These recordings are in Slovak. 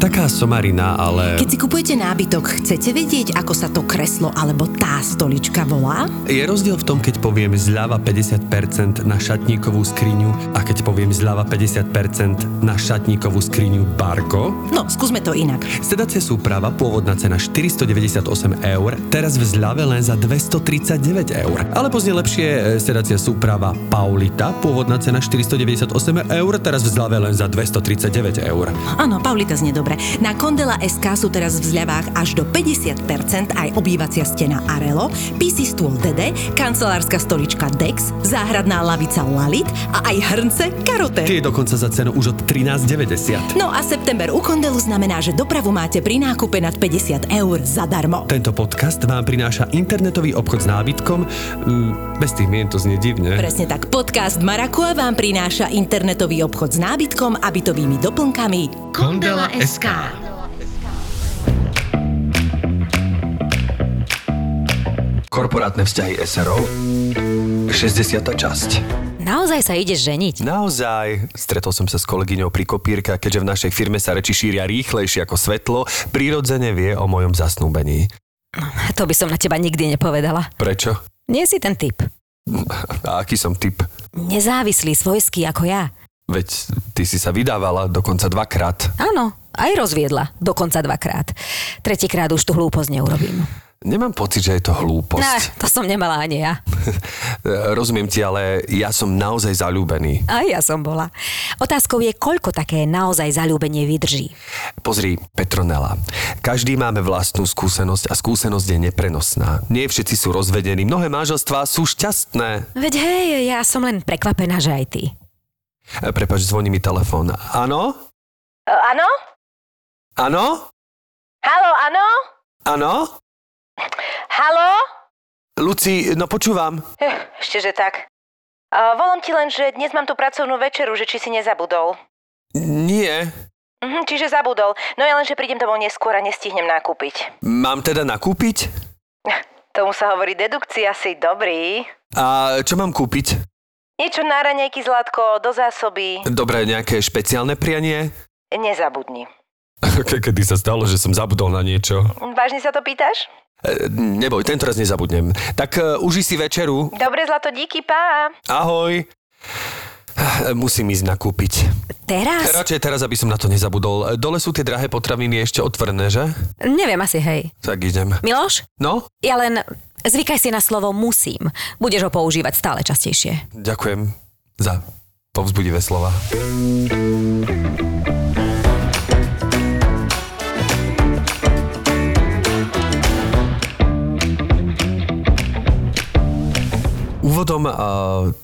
Taká somarina, ale Keď si kupujete nábytok, chcete vedieť, ako sa to kreslo alebo tá stolička volá? je rozdiel v tom, keď poviem zľava 50% na šatníkovú skriňu a keď poviem zľava 50% na šatníkovú skriňu Bargo. No, skúsme to inak. Sedacia súprava, pôvodná cena 498 eur, teraz v zľave len za 239 eur. Alebo znie lepšie e, sedacia súprava Paulita, pôvodná cena 498 eur, teraz v zľave len za 239 eur. Áno, Paulita znie dobre. Na Kondela SK sú teraz v zľavách až do 50% aj obývacia stena Arelo, PC stôl DD, kancelárska stolička Dex, záhradná lavica Lalit a aj hrnce Karote. Tie dokonca za cenu už od 13,90. No a september u Kondelu znamená, že dopravu máte pri nákupe nad 50 eur zadarmo. Tento podcast vám prináša internetový obchod s nábytkom. Mm, Bez tých mien to znie divne. Presne tak, podcast Marakua vám prináša internetový obchod s nábytkom a bytovými doplnkami Kondela SK. Korporátne vzťahy SRO 60. časť. Naozaj sa ideš ženiť? Naozaj, stretol som sa s kolegyňou pri kopírka, keďže v našej firme sa reči šíria rýchlejšie ako svetlo, prirodzene vie o mojom zasnúbení. To by som na teba nikdy nepovedala. Prečo? Nie si ten typ. A aký som typ? Nezávislý, svojský ako ja. Veď ty si sa vydávala dokonca dvakrát. Áno, aj rozviedla. Dokonca dvakrát. Tretíkrát už tú hlúposť neurobím. Nemám pocit, že je to Ne, hlúposť. to som nemala ani ja. Rozumiem ti, ale ja som naozaj zalúbený. Aj ja som bola. Otázkou je, koľko také naozaj zalúbenie vydrží. Pozri, Petronela, každý máme vlastnú skúsenosť a skúsenosť je neprenosná. Nie všetci sú rozvedení, mnohé manželstvá sú šťastné. Veď hej, ja som len prekvapená, že aj ty. Prepač, zvoní mi telefón. Áno? E, Áno? Áno? Haló, áno? Áno? Haló? Luci, no počúvam. Eh, Ešte, že tak. Uh, volám ti len, že dnes mám tu pracovnú večeru, že či si nezabudol. Nie. Mhm, čiže zabudol. No je len, že prídem domov neskôr a nestihnem nakúpiť. Mám teda nakúpiť? Tomu sa hovorí dedukcia, si dobrý. A čo mám kúpiť? Niečo na raňajky, Zlatko, do zásoby. Dobre, nejaké špeciálne prianie? Nezabudni. Ke- Kedy sa stalo, že som zabudol na niečo? Vážne sa to pýtaš? E, neboj, tento raz nezabudnem. Tak e, uži si večeru. Dobre, Zlato, díky, pá. Ahoj. E, Musím ísť nakúpiť. Teraz? Radšej teraz, aby som na to nezabudol. Dole sú tie drahé potraviny ešte otvorené, že? Neviem asi, hej. Tak idem. Miloš? No, Ja len zvykaj si na slovo musím. Budeš ho používať stále častejšie. ďakujem za povzbudivé slova. Úvodom uh,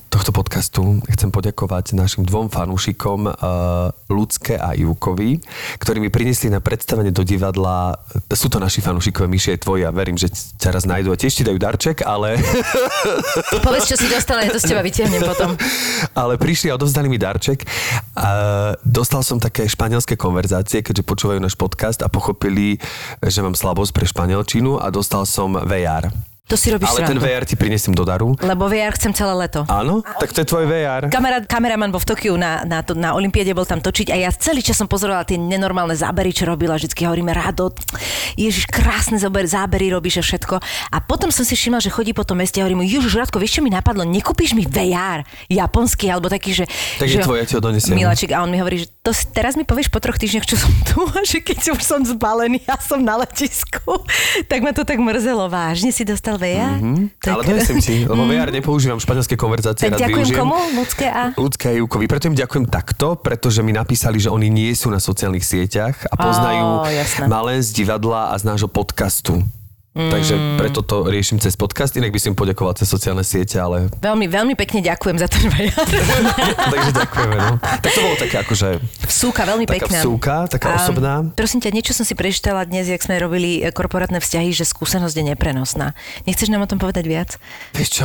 tohto podcastu chcem poďakovať našim dvom fanúšikom uh, Ľudské a Ivkovi, ktorí mi priniesli na predstavenie do divadla. Sú to naši fanúšikové myši aj tvoji a verím, že ťa raz nájdu a tiež ti dajú darček, ale... Povedz, čo si dostala, ja to z teba vytiahnem potom. ale prišli a odovzdali mi darček. A dostal som také španielské konverzácie, keďže počúvajú náš podcast a pochopili, že mám slabosť pre španielčinu a dostal som VR. To si robíš Ale ten srandu. VR ti prinesiem do daru. Lebo VR chcem celé leto. Áno? Tak to je tvoj VR. Kamera, kameraman bol v Tokiu na, na, to, na Olympiade, bol tam točiť a ja celý čas som pozorovala tie nenormálne zábery, čo robila. Vždycky hovoríme, Rado, Ježiš, krásne záber, zábery robíš a všetko. A potom som si všimla, že chodí po tom meste a hovorím Ježiš, Radko, vieš, čo mi napadlo? Nekúpiš mi VR japonský alebo taký, že... Tak je že, tvoje, ja ti ho donesiem. Miláčik, a on mi hovorí, že to si- teraz mi povieš po troch týždňoch, čo som tu že keď už som zbalený a som na letisku, tak ma to tak mrzelo. Vážne si dostal VR? Mm-hmm. Ale donesiem ti, lebo VR nepoužívam španielské konverzácie, Tak ďakujem využijem. komu? Ľudské a... Ľudské a Júkovi. Preto im ďakujem takto, pretože mi napísali, že oni nie sú na sociálnych sieťach a poznajú Ó, jasné. ma len z divadla a z nášho podcastu. Mm. Takže preto to riešim cez podcast, inak by som poďakoval cez sociálne siete, ale Veľmi, veľmi pekne ďakujem za ten VR. takže ďakujeme. No. Tak to bolo také akože Vsúka, veľmi taká pekná. vsúka, taká A, osobná. Prosím ťa, niečo som si prečítala dnes, jak sme robili korporátne vzťahy, že skúsenosť je neprenosná. Nechceš nám o tom povedať viac? Vieš čo,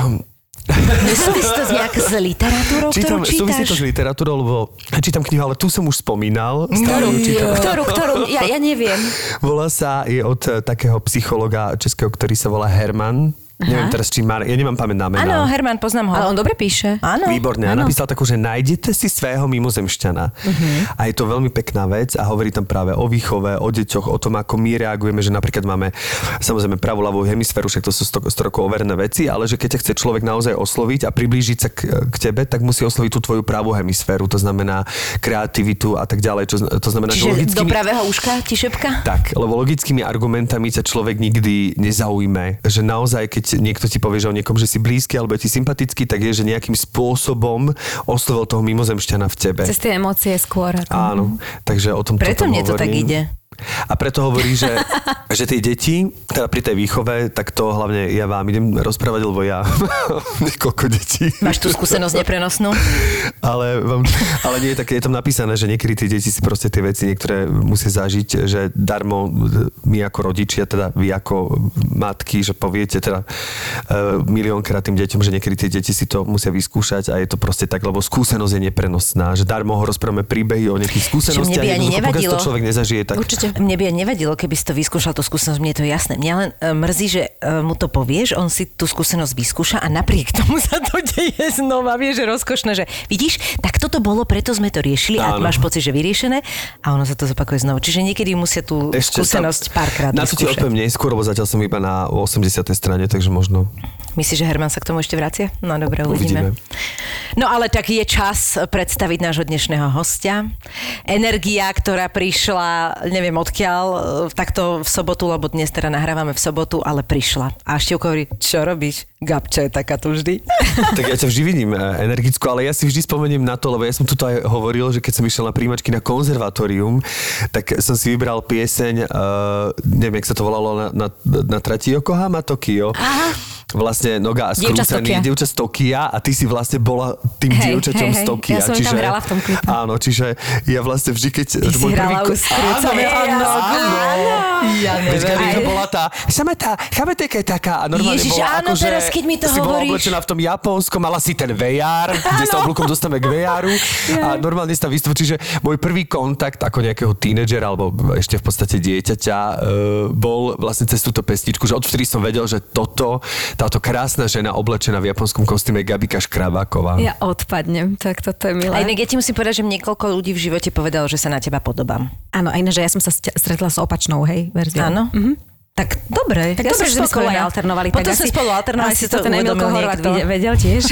Nesúvisí to z nejak literatúrou, čítam, ktorú súvisí to čítaš? s literatúrou, lebo čítam knihu, ale tu som už spomínal. Čítam. Ktorú, ktorú, ja, ja neviem. Volá sa, je od eh, takého psychologa českého, ktorý sa volá Herman. Neviem teraz, či Mar... Ja nemám pamäť na mená. Áno, Herman, poznám ho. Ale on dobre píše. Áno. Výborné. A napísal takú, že nájdete si svého mimozemšťana. Uh-huh. A je to veľmi pekná vec a hovorí tam práve o výchove, o deťoch, o tom, ako my reagujeme, že napríklad máme samozrejme pravú ľavú hemisféru, však to sú 100, 100 rokov overené veci, ale že keď ťa chce človek naozaj osloviť a priblížiť sa k, k tebe, tak musí osloviť tú tvoju pravú hemisféru, to znamená kreativitu a tak ďalej. Čo, to znamená, že Čiže do logickými... pravého uška ti šepka? Tak, lebo logickými argumentami sa človek nikdy nezaujme. Že naozaj, keď niekto ti povie, že o niekom, že si blízky alebo je ti sympatický, tak je, že nejakým spôsobom oslovil toho mimozemšťana v tebe. Cez tie emócie skôr. ako- Áno, takže o tom Preto mne to tak ide. A preto hovorí, že, že tie deti, teda pri tej výchove, tak to hlavne ja vám idem rozprávať, lebo ja niekoľko detí. Máš tú skúsenosť neprenosnú? Ale, vám, ale nie je také, je tam napísané, že niekedy tie deti si proste tie veci niektoré musia zažiť, že darmo my ako rodičia, teda vy ako matky, že poviete teda uh, miliónkrát tým deťom, že niekedy tie deti si to musia vyskúšať a je to proste tak, lebo skúsenosť je neprenosná, že darmo ho rozprávame príbehy o nejakých skúsenostiach, ani si to nevadilo. človek nezažije, tak Určite. Mne by aj nevadilo, keby si to vyskúšal, tú skúsenosť, mne je to jasné. Mňa len e, mrzí, že e, mu to povieš, on si tú skúsenosť vyskúša a napriek tomu sa to deje znova. Vieš, že rozkošné, že vidíš, tak toto bolo, preto sme to riešili a Áno. máš pocit, že vyriešené a ono sa to zopakuje znova. Čiže niekedy musia tú skúsenosť párkrát Na to ti odpoviem neskôr, lebo zatiaľ som iba na 80. strane, takže možno Myslíš, že Herman sa k tomu ešte vracia? No dobre, uvidíme. Uvidíme. No ale tak je čas predstaviť nášho dnešného hostia. Energia, ktorá prišla, neviem odkiaľ, e, takto v sobotu, lebo dnes teda nahrávame v sobotu, ale prišla. A Števko hovorí, čo robíš? Gabče je taká tu vždy. Tak ja ťa vždy vidím e, energickú, ale ja si vždy spomeniem na to, lebo ja som tu aj hovoril, že keď som išiel na príjmačky na konzervatórium, tak som si vybral pieseň, uh, neviem, jak sa to volalo, na, na, na trati Yokohama, Tokio. Aha. Vlastne noga z skrúsený, Tokia. dievča z Tokia a ty si vlastne bola tým Hej, dievčaťom hej, z. Tokia. Ja som tam hrala v tom klipe. Áno, čiže ja vlastne vždy, keď... Ty si hrala ko- už skrúcené Áno, áno. Ja neviem. Bola tá, sameta, chápete, keď taká, a normálne Ježiš, bola áno, akože, teraz, keď mi to si bola hovoríš. oblečená v tom Japonsku, mala si ten VR, kde sa oblúkom dostaneme k VR-u a normálne si tam vystup, čiže môj prvý kontakt ako nejakého tínedžera alebo ešte v podstate dieťaťa e, bol vlastne cez túto pesničku, že odvtedy som vedel, že toto, táto krásna žena oblečená v japonskom kostýme je Gabika Škrabáková. Ja odpadnem, tak toto je milé. A inak ja ti musím povedať, že niekoľko ľudí v živote povedalo, že sa na teba podobám. Áno, a iné, že ja som sa st- stretla s opačnou, hej, verziou. Áno? Mhm. Tak dobre. Tak ja dobre, že sme spolu aj alternovali. Potom tak sme asi- spolu alternovali, asi si to ten uvedomil Horvat niekto. vedel tiež.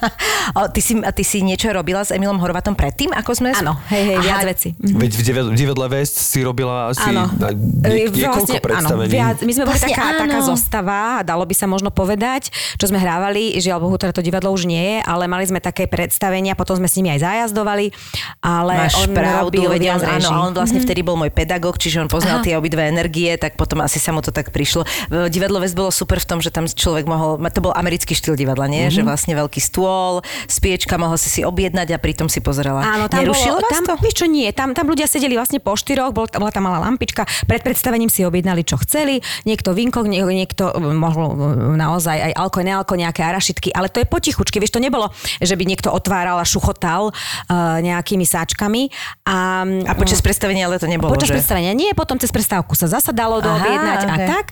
a, ty si, a ty si niečo robila s Emilom Horvatom predtým, ako sme... Áno, hej, hej, viac veci. Veď v divadle, Vest si robila asi Áno. E, nie, niekoľko vlastne, predstavení. Áno, viac, my sme boli Vlastne taká, áno. taká zostava, dalo by sa možno povedať, čo sme hrávali, žiaľ Bohu, teda to divadlo už nie je, ale mali sme také predstavenia, potom sme s nimi aj zajazdovali, ale Máš on pravdu, robil on, áno, a on vlastne vtedy bol môj pedagóg, čiže on poznal Aha. tie obidve energie, tak potom asi sa mu to tak prišlo. Divadlo West bolo super v tom, že tam človek mohol, to bol americký štýl divadla, nie? Že vlastne veľký stôl, spiečka, mohol si si objednať a pritom si pozerala. Áno, tam Nerušilo bolo, tam, to? vieš čo, nie, tam, tam ľudia sedeli vlastne po štyroch, bol, bola tam malá lampička, pred predstavením si objednali, čo chceli, niekto vinkok, nie, niekto eh, mohol eh, naozaj aj alko, nealko, nejaké arašitky, ale to je potichučky, vieš, to nebolo, že by niekto otváral a šuchotal uh, nejakými sáčkami. A, A počas predstavenia ale to nebolo, Počas že? predstavenia nie, potom cez prestávku sa zasa dalo doobjednať a ok. tak.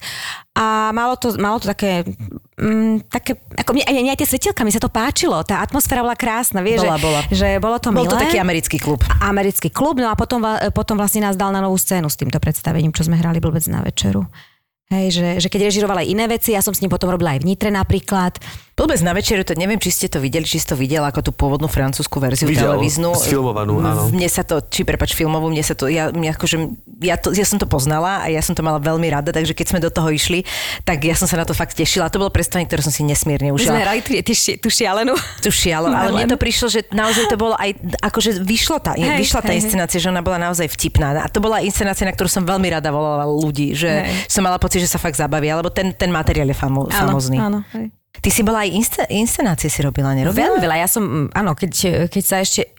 A malo to, malo to také, mm, také ako mne, aj, aj tie svetielka, mi sa to páčilo, tá atmosféra bola krásna, vieš, Bola, že, bola. že bolo to Bol milé. to taký americký klub. Americký klub, no a potom, potom vlastne nás dal na novú scénu s týmto predstavením, čo sme hrali blbec na večeru. Hej, že, že keď režiroval aj iné veci, ja som s ním potom robila aj v Nitre napríklad. Blbec na večeru, to neviem, či ste to videli, či si to videl ako tú pôvodnú francúzsku verziu Videl, televíznu. sfilmovanú, áno. Mne sa to, či prepač filmovú, mne sa to, ja, mňa akože, ja, to, ja som to poznala a ja som to mala veľmi rada, takže keď sme do toho išli, tak ja som sa na to fakt tešila. To bolo predstavenie, ktoré som si nesmierne My sme užila. hrali tú, tú šialenú. Tu šialo, ale mne to prišlo, že naozaj to bolo aj, akože vyšlo tá, Hej, vyšla tá hej, inscenácia, že ona bola naozaj vtipná. A to bola inscenácia, na ktorú som veľmi rada volala ľudí, že Hej. som mala pocit, že sa fakt zabavia, lebo ten, ten materiál je famo, famózny. Áno, hej. Ty si bola aj insce- inscenácie si robila, nerobila? Veľmi veľa. Ja som, áno, keď, keď sa ešte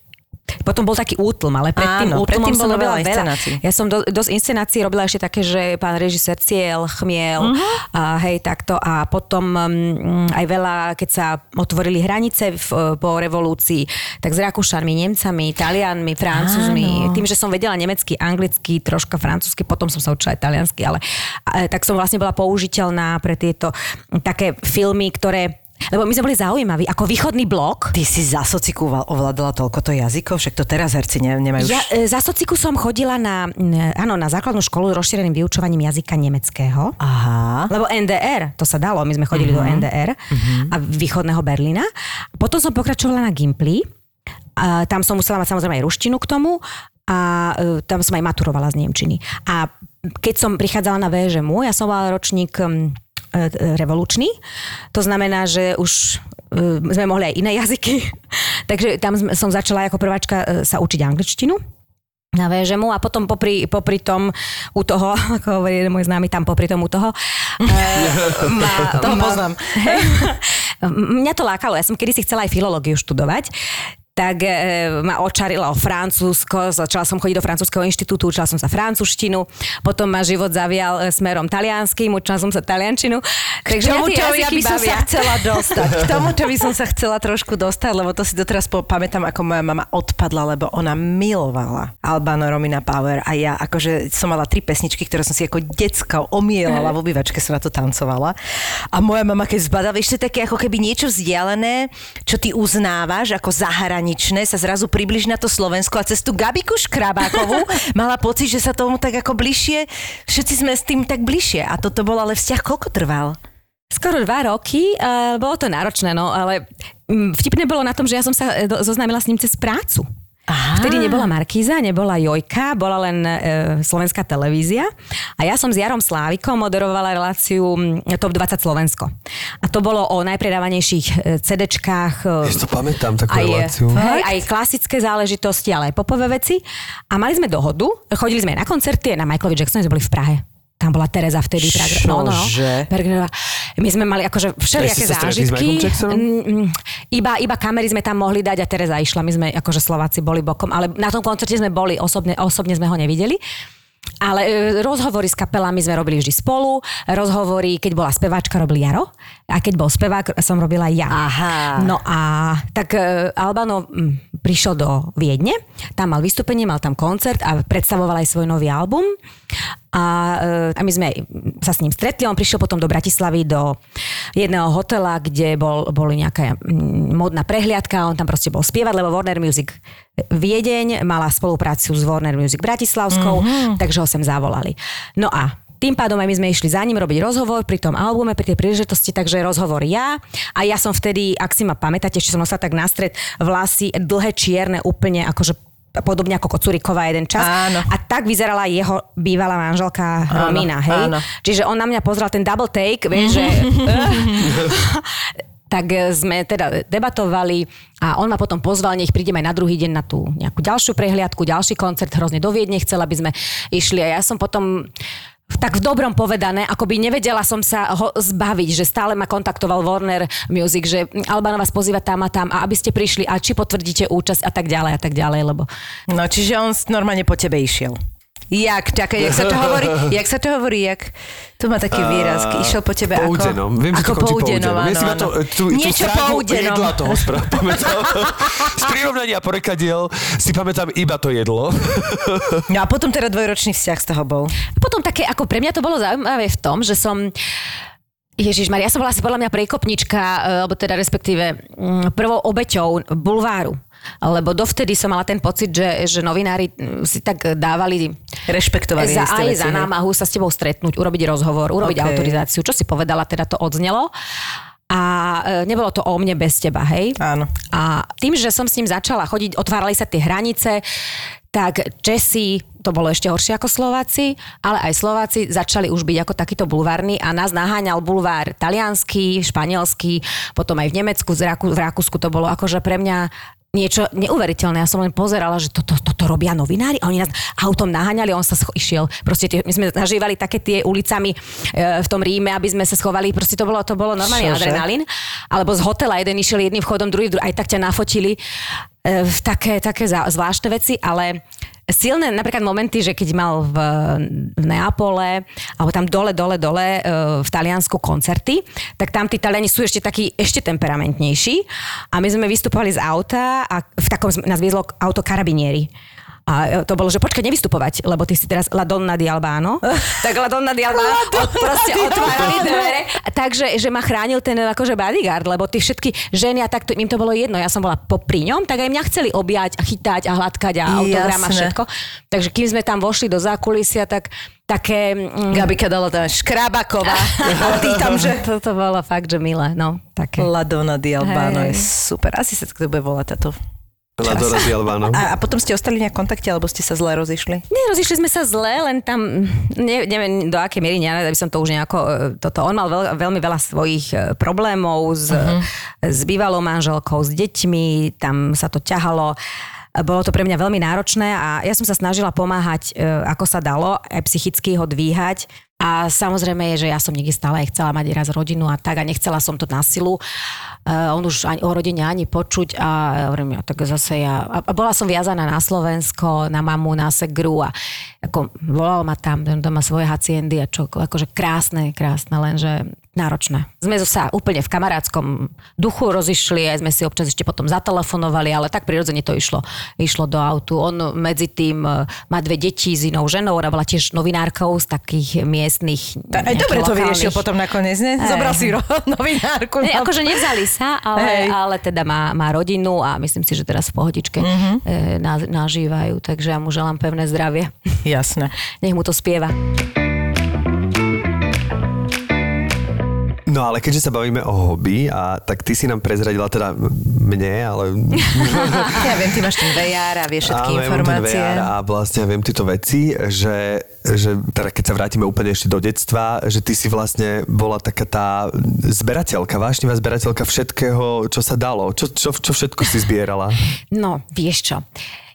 Potom bol taký útlm, ale predtým, Áno, útlmom predtým som robila veľa. Ja som do, dosť inscenácií robila ešte také, že pán režisér Ciel, Chmiel, uh-huh. a hej, takto. A potom um, aj veľa, keď sa otvorili hranice v, po revolúcii, tak s Rakúšanmi, Nemcami, Talianmi, Francúzmi. Áno. Tým, že som vedela nemecky, anglicky, troška francúzsky, potom som sa učila aj taliansky, ale a, tak som vlastne bola použiteľná pre tieto také filmy, ktoré lebo my sme boli zaujímaví, ako východný blok, Ty si za sociku ovládala toľko to jazykov, však to teraz herci ne, nemajú Ja e, za sociku som chodila na, n- áno, na základnú školu s rozšíreným vyučovaním jazyka nemeckého. Aha. Lebo NDR, to sa dalo, my sme chodili uh-huh. do NDR uh-huh. a východného Berlína. Potom som pokračovala na Gimply. A tam som musela mať samozrejme aj ruštinu k tomu a e, tam som aj maturovala z Nemčiny. A keď som prichádzala na VŽMU, ja som bola ročník e, e, revolučný, to znamená, že už e, sme mohli aj iné jazyky. Takže tam som začala ako prváčka e, sa učiť angličtinu na VŽMu a potom popri, popri tom u toho, ako hovorí jeden môj známy, tam popri tom u toho. e, ma, Toho poznám. Hej. Mňa to lákalo, ja som kedy si chcela aj filológiu študovať, tak e, ma očarilo Francúzsko, začala som chodiť do Francúzského inštitútu, učila som sa francúzštinu, potom ma život zavial e, smerom talianským, učila som sa taliančinu. K tomu, čo ja jazyky by som bavia. sa chcela dostať. K tomu, čo by som sa chcela trošku dostať, lebo to si doteraz pamätám, ako moja mama odpadla, lebo ona milovala Albano Romina Power a ja akože som mala tri pesničky, ktoré som si ako decka omielala, v obývačke som na to tancovala. A moja mama, keď zbadala, je také ako keby niečo vzdialené, čo ty uznávaš ako zahraničné, sa zrazu približ na to Slovensko a cez tú Gabiku Škrabákovú mala pocit, že sa tomu tak ako bližšie, všetci sme s tým tak bližšie. A toto bol ale vzťah, koľko trval? Skoro dva roky, uh, bolo to náročné, no, ale mm, vtipné bolo na tom, že ja som sa e, zoznámila s ním cez prácu. Aha. Vtedy nebola Markíza, nebola Jojka, bola len e, slovenská televízia a ja som s Jarom Slávikom moderovala reláciu Top 20 Slovensko. A to bolo o najpredávanejších e, CDčkách. e, Ja to pamätám, takú aj, reláciu. hej, aj klasické záležitosti, ale aj popové veci. A mali sme dohodu, chodili sme aj na koncerty, na Michaelovi Jacksonovi sme boli v Prahe. Tam bola Tereza vtedy. Pragra- No, no, no. Bergerová. My sme mali akože Ja všelijaké s zážitky. Mm, mm, Iba, iba kamery sme tam mohli dať a Tereza išla. My sme akože Slováci boli bokom, ale na tom koncerte sme boli, osobne, osobne sme ho nevideli. Ale e, rozhovory s kapelami sme robili vždy spolu. Rozhovory, keď bola speváčka, robil Jaro. A keď bol spevák, som robila ja. Aha. No a tak e, Albano mm, prišiel do Viedne, tam mal vystúpenie, mal tam koncert a predstavoval aj svoj nový album. A, e, a my sme sa s ním stretli, on prišiel potom do Bratislavy do jedného hotela, kde bol, boli nejaká mm, modná prehliadka, on tam proste bol spievať, lebo Warner Music Viedeň mala spoluprácu s Warner Music Bratislavskou, mm-hmm. takže ho sem zavolali. No a tým pádom aj my sme išli za ním robiť rozhovor pri tom albume, pri tej príležitosti, takže rozhovor ja. A ja som vtedy, ak si ma pamätáte, ešte som nosila tak nastred vlasy, dlhé čierne, úplne akože podobne ako Kocuriková jeden čas. Áno. A tak vyzerala jeho bývalá manželka Áno, Romina, hej? áno. Čiže on na mňa pozrel ten double take, vieš, že... tak e, sme teda debatovali a on ma potom pozval, nech prídeme aj na druhý deň na tú nejakú ďalšiu prehliadku, ďalší koncert, hrozne do Viedne chcel, aby sme išli a ja som potom tak v dobrom povedané, akoby nevedela som sa ho zbaviť, že stále ma kontaktoval Warner Music, že Albano vás pozýva tam a tam a aby ste prišli a či potvrdíte účasť a tak ďalej a tak ďalej, lebo No, čiže on normálne po tebe išiel. Jak, čakaj, jak sa to hovorí, jak sa to hovorí, jak, tu má taký výraz, išiel po tebe Poudenom. ako... Viem, že ako to poudenom, poudenom. Ja si áno, ma to, áno. tú, tú Niečo frágu poudenom. jedla toho správ, pamätám. Z prirovnania porekadiel si pamätám iba to jedlo. No a potom teda dvojročný vzťah z toho bol. Potom také, ako pre mňa to bolo zaujímavé v tom, že som Ježiš Maria, ja som bola asi podľa mňa priekopnička, e, alebo teda respektíve mm, prvou obeťou bulváru. Lebo dovtedy som mala ten pocit, že, že novinári mm, si tak dávali Rešpektovali za, aj veci, za námahu sa s tebou stretnúť, urobiť rozhovor, urobiť Ok. autorizáciu. Čo si povedala, teda to odznelo. A e, nebolo to o mne bez teba, hej? Áno. A tým, že som s ním začala chodiť, otvárali sa tie hranice, tak Česi, to bolo ešte horšie ako Slováci, ale aj Slováci začali už byť ako takýto bulvárny a nás naháňal bulvár talianský, španielský, potom aj v Nemecku, v Rakúsku to bolo akože pre mňa niečo neuveriteľné. Ja som len pozerala, že toto, toto robia novinári a oni nás autom naháňali on sa scho- išiel. Proste tie, my sme zažívali také tie ulicami e, v tom Ríme, aby sme sa schovali. Proste to bolo, to bolo normálne Čože? adrenalín. Alebo z hotela jeden išiel jedným vchodom, druhý, druhý aj tak ťa nafotili. E, také, také zá- zvláštne veci, ale silné napríklad momenty, že keď mal v, v Neapole, alebo tam dole, dole, dole e, v Taliansku koncerty, tak tam tí Taliani sú ešte takí, ešte temperamentnejší a my sme vystupovali z auta a v takom nás viezlo auto karabinieri. A to bolo, že počkaj, nevystupovať, lebo ty si teraz La Donna di Albano. tak La Donna di Albano od, proste otvárali dvere. Takže, že ma chránil ten akože bodyguard, lebo tí všetky ženy a tak, to, im to bolo jedno. Ja som bola popri ňom, tak aj mňa chceli objať a chytať a hladkať a autogram a všetko. Takže kým sme tam vošli do zákulisia, tak také... Mm, Gabika dala tam Škrabaková. A ty tam, že... Toto bolo fakt, že milé, no, také. Ladona di Albano Hej. je super. Asi sa to bude volať táto A, a potom ste ostali v nejakom kontakte, alebo ste sa zle rozišli? Nerozišli sme sa zle, len tam, ne, neviem do akej miery, nerada by som to už nejako, e, toto, on mal veľ, veľmi veľa svojich e, problémov s, uh-huh. s bývalou manželkou, s deťmi, tam sa to ťahalo. Bolo to pre mňa veľmi náročné a ja som sa snažila pomáhať, e, ako sa dalo, aj psychicky ho dvíhať. A samozrejme je, že ja som niekde stále aj chcela mať raz rodinu a tak a nechcela som to na silu. On už ani, o rodine ani počuť a hovorím, ja tak zase ja... A, bola som viazaná na Slovensko, na mamu, na segru a ako volal ma tam, tam má svoje haciendy a čo, akože krásne, krásne, lenže náročné. Sme sa úplne v kamarátskom duchu rozišli, aj sme si občas ešte potom zatelefonovali, ale tak prirodzene to išlo, išlo do autu. On medzi tým e, má dve deti s inou ženou, ona bola tiež novinárkou z takých miestnych Aj nejakých dobre to lokálnych- vyriešil potom nakoniec, ne? Zobral si ro- novinárku. Ne, na- akože nevzali sa, ale, ale teda má, má rodinu a myslím si, že teraz v pohodičke Mhm. mm-hmm. e, na, nažívajú, takže ja mu želám pevné zdravie. Jasné. Nech mu to spieva. No ale keďže sa bavíme o hobby, a tak ty si nám prezradila teda mne, ale... Ja viem, ty máš ten VR a vieš všetky ja ten informácie. VR a vlastne ja viem tieto veci, že, že teda keď sa vrátime úplne ešte do detstva, že ty si vlastne bola taká tá zberateľka, vášnivá zberateľka všetkého, čo sa dalo. Čo, čo, čo všetko si zbierala? No, vieš čo,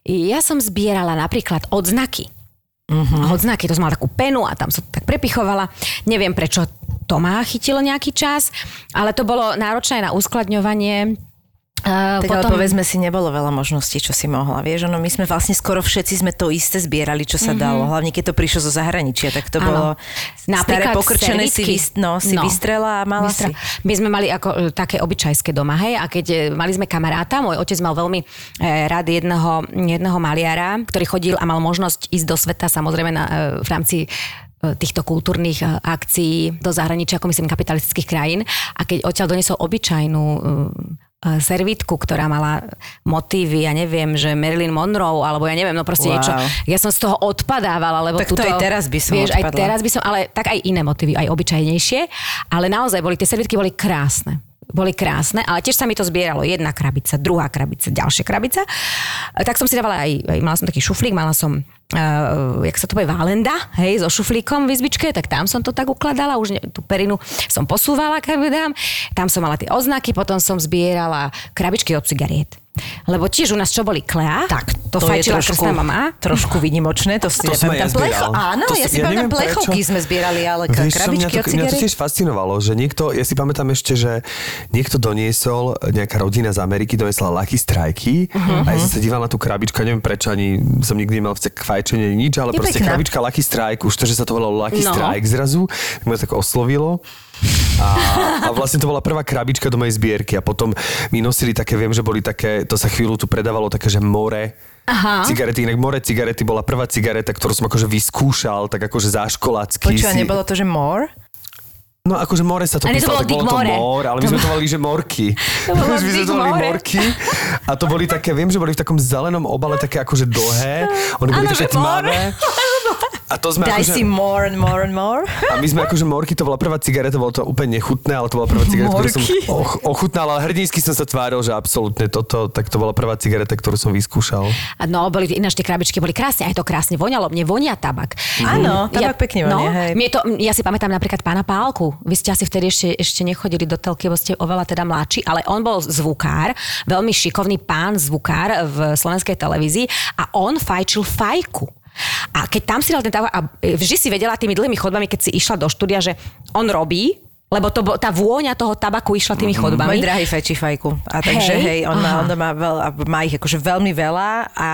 ja som zbierala napríklad odznaky. Uh-huh. Odznaky, to som mala takú penu a tam som to tak prepichovala. Neviem, prečo to ma chytilo nejaký čas, ale to bolo náročné na uskladňovanie. Uh, Tak ale povedzme si, nebolo veľa možností, čo si mohla. Vieš, ono, my sme vlastne skoro všetci sme to isté zbierali, čo sa mm-hmm. dalo. Hlavne keď to prišlo zo zahraničia, tak to Áno. bolo Napríklad staré pokrčené si, vys, no, si No. vystrela a mala Vystra- si. My sme mali ako e, také obyčajské doma, hej, a keď e, mali sme kamaráta, môj otec mal veľmi e, rád jedného, jedného maliara, ktorý chodil a mal možnosť ísť do sveta, samozrejme na, e, v rámci týchto kultúrnych e, akcií do zahraničia, ako myslím, kapitalistických krajín. A keď odtiaľ doniesol obyčajnú e, e, servítku, ktorá mala motívy, ja neviem, že Marilyn Monroe, alebo ja neviem, no proste Wow. niečo. Ja som z toho odpadávala, lebo Tak to tuto, aj teraz by som vieš, aj odpadla. teraz by som, ale tak aj iné motívy, aj obyčajnejšie, ale naozaj boli, tie servitky boli krásne boli krásne, ale tiež sa mi to zbieralo. Jedna krabica, druhá krabica, ďalšia krabica. E, Tak som si dávala aj, aj mala som taký šuflík, mala som, uh, jak sa to povie, válenda, hej, so šuflíkom v izbičke, tak tam som to tak ukladala, už ne, tú perinu som posúvala, kam dám. Tam som mala tie oznaky, potom som zbierala krabičky od cigariet. Lebo tiež u nás čo boli klea, tak to, je fajčila trošku, krstná mama. trošku vynimočné, to si To aj ja nepamätám. Plecho, áno, To ja si- ja pamätám, plechovky prečo. sme zbierali, ale Vieš, čo, mňa krabičky to, od mňa to tiež fascinovalo, že niekto, ja si pamätám ešte, že niekto doniesol, nejaká rodina z Ameriky doniesla Lucky Strajky uh-huh. a ja som sa díval na tú krabičku, neviem prečo, ani som nikdy nemal vzťah k fajčeniu, nič, ale Je proste pekná. krabička Lucky Strike, už to, že sa to volalo Lucky No. Strike zrazu, tak ma to tak oslovilo. A, a vlastne to bola prvá krabička do mojej zbierky a potom mi nosili také, viem, že boli také, to sa chvíľu tu predávalo také, že more Aha. cigarety, inak more cigarety bola prvá cigareta, ktorú som akože vyskúšal, tak akože záškolácky. Počúva, si- nebolo to, že more? No akože more sa to A nie, to písalo, bolo tak bolo to More. ale my sme to volali, že morky. My sme to volali morky. A to boli také, viem, že boli v takom zelenom obale, také akože dlhé. Oni boli Áno, také tmavé. A to sme Daj akože... si more and more and more. A my sme akože morky, to bola prvá cigareta, bolo to úplne nechutné, ale to bola prvá cigareta, ktorú som Morky. och, ochutnal, ale hrdinsky som sa tváril, že absolútne toto, tak to bola prvá cigareta, ktorú som vyskúšal. A No, boli, ináč tie krabičky boli krásne, aj to krásne voňalo, mne vonia tabak. Áno, tabak pekne vonia, no, hej. Mne to, ja si pamätám napríklad pána Pálku. Vy ste asi vtedy ešte, ešte nechodili do telky, lebo ste oveľa teda mladší, ale on bol zvukár, veľmi šikovný pán zvukár v slovenskej televízii a on fajčil fajku. A keď tam si dal ten tabak, a vždy si vedela tými dlhými chodbami, keď si išla do štúdia, že on robí, Lebo to, tá vôňa toho tabaku išla tými chodbami. Môj drahý fajči fajku. A takže hej, Hej, on, má, on má, veľ, má ich akože veľmi veľa a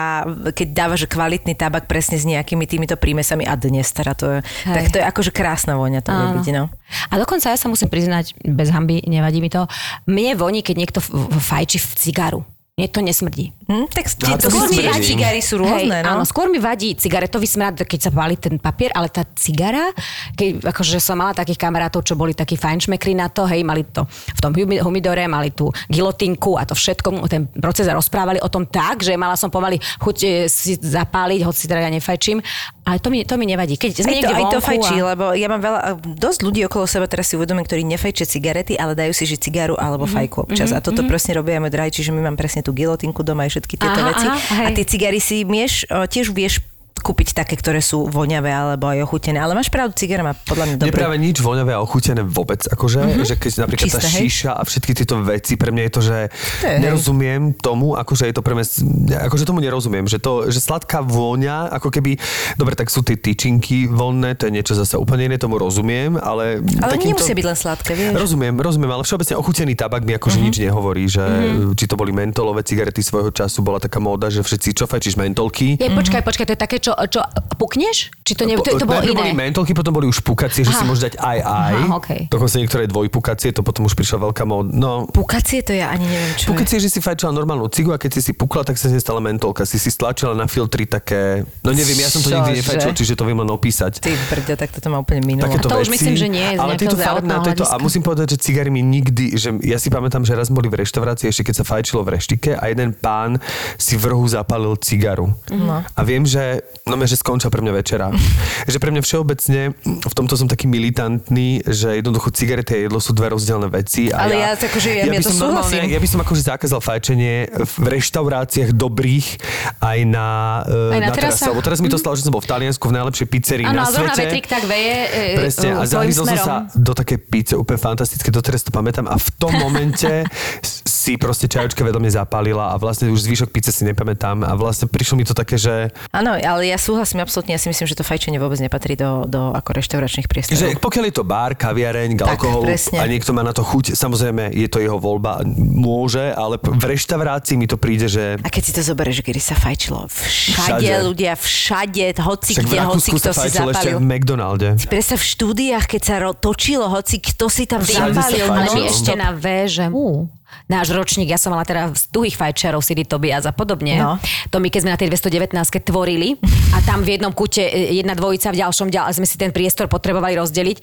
keď dáva, že kvalitný tabak presne s nejakými týmito prímesami a dnes teda to je, Hej. tak to je akože krásna vôňa to byť, no. A dokonca ja sa musím priznať, bez hamby, nevadí mi to, mne voní, keď niekto fajči v cigaru. Mne to nesmrdí. Hm, tak No, to skôr mi mi smrdí. cigary sú rôzne, Hej, no. Áno, skôr mi vadí cigaretový smrad, keď sa pálí ten papier, ale tá cigara, keď akože som mala takých kamarátov, čo boli takí fajnšmekri na to, hej, mali to v tom humi- humidore, mali tú gilotinku a to všetko, ten proces a rozprávali o tom tak, že mala som pomaly chuť e, si zapáliť, hoci teda ja nefajčím, ale to mi, to mi nevadí. Keď Aj sme to, niekde aj to fajčí, a... lebo ja mám veľa, dosť ľudí okolo seba teraz si uvedomím, ktorí nefajčia cigarety, ale dajú si že cigaru alebo Mhm, fajku občas. A toto presne robia aj drahý, čiže my mám presne tú gilotinku doma aj všetky tieto Aha, veci. aha, hej. a tie cigary si mieš, tiež vieš kúpiť také, ktoré sú voňavé alebo aj ochutené. Ale máš pravdu, cigara má podľa mňa Nie dobré. práve nič voňavé a ochutené vôbec. Akože, mm-hmm. že keď napríklad tá Čisté, hej? šíša a všetky tieto veci, pre mňa je to, že hej. nerozumiem tomu, akože je to pre mňa, akože tomu nerozumiem, že to, že sladká vôňa, ako keby, dobre, tak sú tie tyčinky voľné, to je niečo zase úplne iné, tomu rozumiem, ale... Ale takýmto- nemusia byť len sladké, vieš. Mhm. Rozumiem, rozumiem, ale všeobecne ochutený tabak mi akože nič nehovorí, že či to boli mentolové cigarety svojho času, bola taká móda, že všetci, čo fajčíš mentolky, Je, počkaj, počkaj, to je také, čo, čo pukneš? Či to, ne, to, to bolo Najprv boli iné? mentolky, potom boli už pukacie, že si Aha. môžeš dať aj aj. Aha, okej. Dokonca niektoré dvojpukacie, to potom už prišla veľká mód. No, Pukacie to ja ani neviem, čo je. pukacie, že si fajčila normálnu cigu a keď si si pukla, tak sa z nej stala mentolka. Si si stlačila na filtri také... No neviem, ja som to nikdy Čože? nefajčil, čiže to viem len opísať. Ty brďo, tak toto má úplne minulo. Takéto A to už veci, myslím, že nie je ale tieto fakt na tieto, a musím povedať, že cigary mi nikdy, že ja si pamätám, že raz boli v reštaurácii, ešte keď sa fajčilo v reštike a jeden pán si v rohu zapálil cigaru. No. A viem, že, no že skončila pre mňa večera. že pre mňa všeobecne, v tomto som taký militantný, že jednoducho cigarety a jedlo sú dve rozdielne veci. A Ale ja akože- ja- ja by to som normálne- súhlasím. Ja by som akože zakázal fajčenie v reštauráciách dobrých aj na, eh, Aj na na terase. Lebo teraz mi to stalo, že som bol v Taliansku v najlepšej pizzerii Áno, na svete. vetrik tak veje e, Presne, a zahryzol som sa do také píce úplne fantastické, doteraz to pamätám a v tom momente si proste čajočka vedomne zapálila a vlastne už zvyšok píce si nepamätám a vlastne prišlo mi to také, že, Áno, ale ja súhlasím absolútne, ja si myslím, že to fajčenie vôbec nepatrí do, do ako reštauračných priestorov. že pokiaľ je to bar, kaviareň, k Tak, alkoholu presne. a niekto má na to chuť, samozrejme je to jeho voľba, môže, ale v reštaurácii mi to príde, že A keď si to zoberieš, kedy sa fajčilo všade, Všade. ľudia, všade, hoci však v kde, hoci kto si fajčilo ešte v McDonalde. Predstav v štúdiách, keď sa ro- točilo, hoci kto si tam fajčilo. Ale my ešte na V, že ú, náš ročník, ja som mala teda z tuhých fajčerov, Sidy Tobias a podobne. No. To my, keď sme na tej 219 tvorili a tam v jednom kute e, jedna dvojica, v ďalšom ďal, sme si ten priestor potrebovali rozdeliť,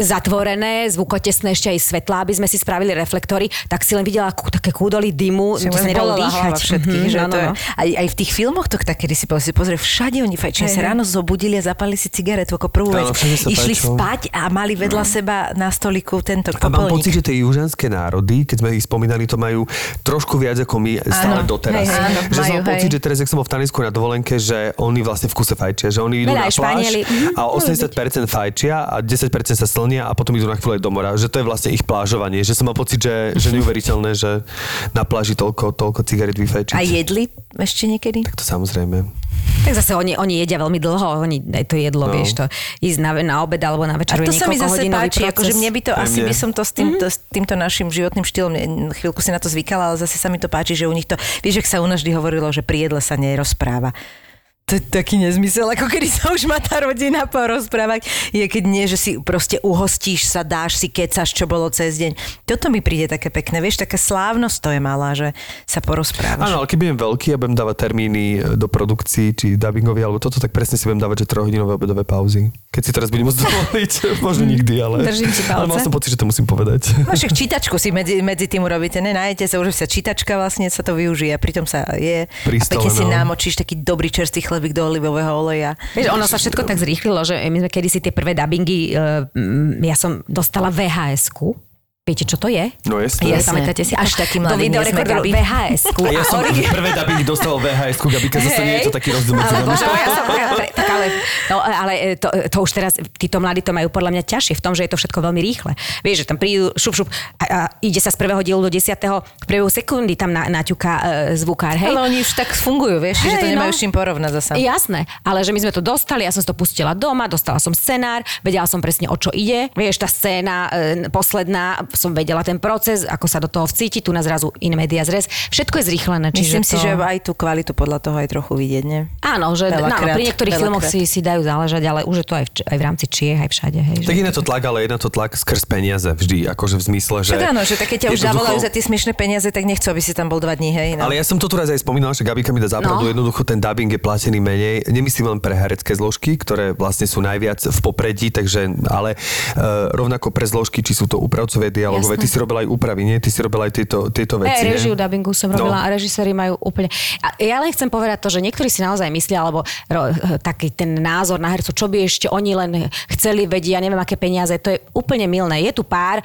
zatvorené, zvukotesné ešte aj svetlá, aby sme si spravili reflektory, tak si len videla kú, také kúdoly dymu, Si to sa nedalo dýchať. všetkých, Mhm, že no, to no, je, no. aj, aj v tých filmoch to tak, kedy si pozrie, všade oni fajčili, sa ráno zobudili a zapali si cigaretu ako prvú vec. Áno, Išli fajčilo. spať a mali vedľa seba na stoliku tento A mám popolník. pocit, že tie južanské národy, keď sme ich spomínali, to majú trošku viac ako my stále doteraz. hej, áno, že som majú, mal pocit, hej. že teraz, ak som bol v Taliansku na dovolenke, že oni vlastne v kuse fajčia, že oni idú Veľa na pláž. Mhm, a 80% fajčia a 10% sa slnia a potom idú na chvíľu aj do mora. Že to je vlastne ich plážovanie. Že som mal pocit, že, že neuveriteľné, že na pláži toľko, toľko cigaret vyfajčiť. A jedli ešte niekedy? Tak to samozrejme. Tak zase oni, oni jedia veľmi dlho, oni aj to jedlo, No. vieš, to ísť na, na obed alebo na A večeru to je sa mi zase páči, proces. akože mne by to, Pre asi mne. by som to s, týmto, s týmto našim životným štýlom, chvíľku si na to zvykala, ale zase sa mi to páči, že u nich to, vieš, ak sa u nás vždy hovorilo, že pri jedle sa nerozpráva. To je taký nezmysel, ako kedy sa už má tá rodina porozprávať. Je keď nie, že si proste uhostíš sa, dáš si, kecaš, čo bolo cez deň. Toto mi príde také pekné, vieš, taká slávnosť to je malá, že sa porozprávaš. Áno, ale keď budem veľký a budem dávať termíny e, do produkcií, či dubbingovi, alebo toto, tak presne si budem dávať, že trojhodinové obedové pauzy. Keď si teraz budem môcť dovoliť, možno nikdy, ale... Držím ti palce. Ale mal som pocit, že to musím povedať. No však čítačku si medzi, medzi tým urobíte, ne? Nájdete sa už sa čítačka vlastne sa to využije, pritom sa je. Pri a pekne stole, si no. namočíš taký dobrý čerstvý chlebík do olivového oleja. Vieš, ono sa všetko tak zrýchlilo, že my sme kedysi tie prvé dubbingy, uh, ja som dostala VHS-ku Viete, čo to je? No jasné. Jasné. Pamätáte si? Až taký Do mladý videorekorderu Gabi. VHS. A ja som prvé dubbingy dostal VHS-ku, Gabika, zase nie je to taký rozdiel medzi Ale nami. tak ale, no, ale e, to, to, už teraz, títo mladí to majú podľa mňa ťažšie v tom, že je to všetko veľmi rýchle. Vieš, že tam prídu šup, šup a, a ide sa z prvého dielu do desiatého, v priebehu sekundy tam na, naťuká e, zvukár, hej? Ale oni už tak fungujú, vieš, že to Hej, nemajú no. s čím porovnať zasa. Jasné, ale že my sme to dostali, ja som to pustila doma, dostala som scenár, vedela som presne o čo ide. Vieš, tá scéna e, posledná, som vedela ten proces, ako sa do toho vcíti, tu na zrazu in media zres. Všetko je zrýchlené. Myslím čiže si, to... že aj tú kvalitu podľa toho aj trochu vidieť, nie? Áno, že no, Veľakrát, pri niektorých filmoch si, si dajú záležať, ale už je to aj v, aj v rámci Čiech, aj všade. Hej, Tak že... je to tlak, ale je to tlak skrz peniaze vždy, akože v zmysle, že... Však áno, že také ťa už zavolajú za tie smiešné peniaze, tak nechcú, aby si tam bol dva dní, hej. No. Ale ja som to tu raz aj spomínal, že Gabika mi dá zapravdu, No. jednoducho ten dubbing je platený menej. Nemyslím len pre herecké zložky, ktoré vlastne sú najviac v popredí, takže, ale uh, rovnako pre zložky, či sú to úpravcové dialogové. Jasné. Ty si robila aj úpravy, nie? Ty si robila aj tieto, tieto Aj veci, režiu nie? dubbingu som No. robila a režiséri majú úplne... A ja len chcem povedať to, že niektorí si naozaj myslia, alebo ro, taký ten názor na hercu, čo by ešte oni len chceli vedieť, ja neviem, aké peniaze, to je úplne milné. Je tu pár e,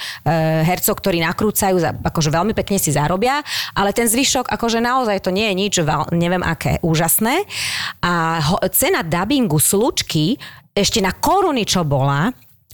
hercov, ktorí nakrúcajú, za, akože veľmi pekne si zarobia, ale ten zvyšok, akože naozaj to nie je nič, veľ, neviem aké, úžasné. A ho, cena dubbingu slučky ešte na koruny, čo bola,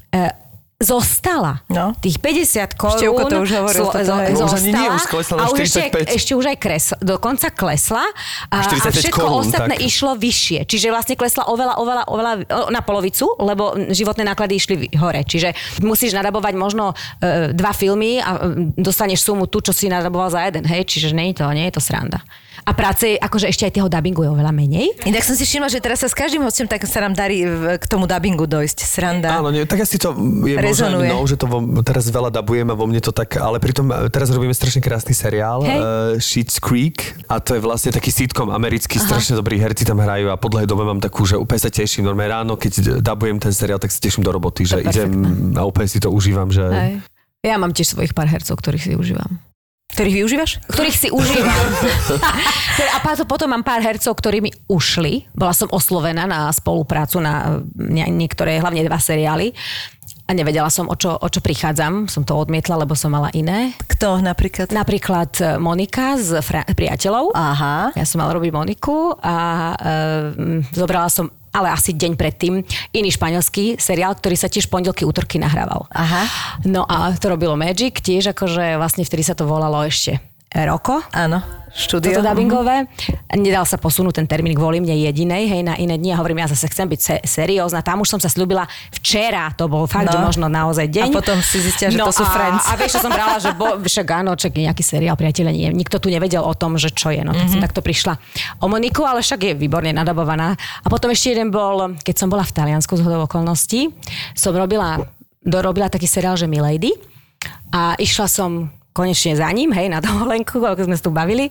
e, zostala. No. Tých 50 korún Števko to už hovoril, toto, hej. No už ani nie, už klesla na a už ešte, 45. ešte už aj kresla, dokonca klesla a, a 45 všetko korún, ostatné tak. išlo vyššie. Čiže vlastne klesla oveľa, oveľa, oveľa na polovicu, lebo životné náklady išli hore. Čiže musíš nadabovať možno e, dva filmy a e, dostaneš sumu tu, čo si nadaboval za jeden. Hej? Čiže nie je to, nie je to sranda. A práce, akože ešte aj toho dubbingu je oveľa menej. Inak som si všimla, že teraz sa s každým hostom tak sa nám darí k tomu dubbingu dojsť. Sranda. Áno, nie, tak asi to je možno Rezonuje. mnou, že to vo, teraz veľa dabujem a vo mne to tak, ale pritom e, teraz robíme strašne krásny seriál Hej. uh, Sheets Creek a to je vlastne taký sitcom americký, Aha. strašne dobrí herci tam hrajú a po dlhej dobe mám takú, že úplne sa teším. Normálne ráno, keď dabujem ten seriál, tak sa teším do roboty, že idem a úplne si to užívam, že... Hej. Ja mám tiež svojich pár hercov, ktorých si užívam. Ktorých využívaš? ktorých si užívam. a potom mám pár hercov, ktorí mi ušli. Bola som oslovená na spoluprácu na niektoré, hlavne dva seriály. A nevedela som, o čo, o čo prichádzam. Som to odmietla, lebo som mala iné. Kto napríklad? Napríklad e, Monika z fra- priateľov. Aha. Ja som mala robiť Moniku a e, zobrala som ale asi deň predtým, iný španielský seriál, ktorý sa tiež pondelky, útorky nahrával. Aha. No a to robilo Magic, tiež akože vlastne vtedy sa to volalo ešte Roko. Áno. Štúdio. Toto dubbingové. Nedal sa posunúť ten termín kvôli mne jedinej, hej, na iné dni. A hovorím, ja zase chcem byť se- seriózna. Tam už som sa slúbila včera, to bol fakt, No. že možno naozaj deň. A potom si zistila, že to sú a, Friends. A vieš, čo som brala, že bo, však áno, čak nejaký seriál, priateľe, nie. Nikto tu nevedel o tom, že čo je. No, tak Mhm. som takto prišla o Moniku, ale však je výborne nadabovaná. A potom ešte jeden bol, keď som bola v Taliansku z hodou okolností, som robila, dorobila taký seriál, že Milady. A išla som konečne za ním, hej, na dovolenku, ako sme sa tu bavili.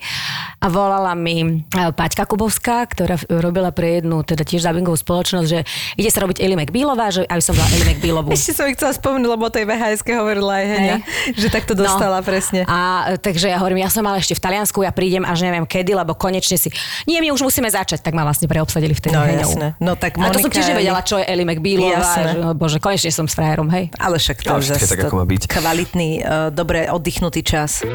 A volala mi e, Paťka Kubovská, ktorá robila pre jednu, teda tiež dubbingovú spoločnosť, že ide sa robiť Eli McBealová, že aby som bola Eli McBealovú. Ešte som ich chcela spomenúť, lebo o tej VHS hovorila aj Henia, že takto dostala No. presne. A e, takže ja hovorím, ja som mala ešte v Taliansku, ja prídem až neviem kedy, lebo konečne si... Nie, my už musíme začať, tak ma vlastne preobsadili vtedy No Heňou. jasné. No tak A to som Monika tiež nevedela, čo je Eli. Že, oh, bože, konečne som s frajerom, hej. Ale však to Ale je zase tak, ako má byť. kvalitný, uh, dobre oddychnutý čas.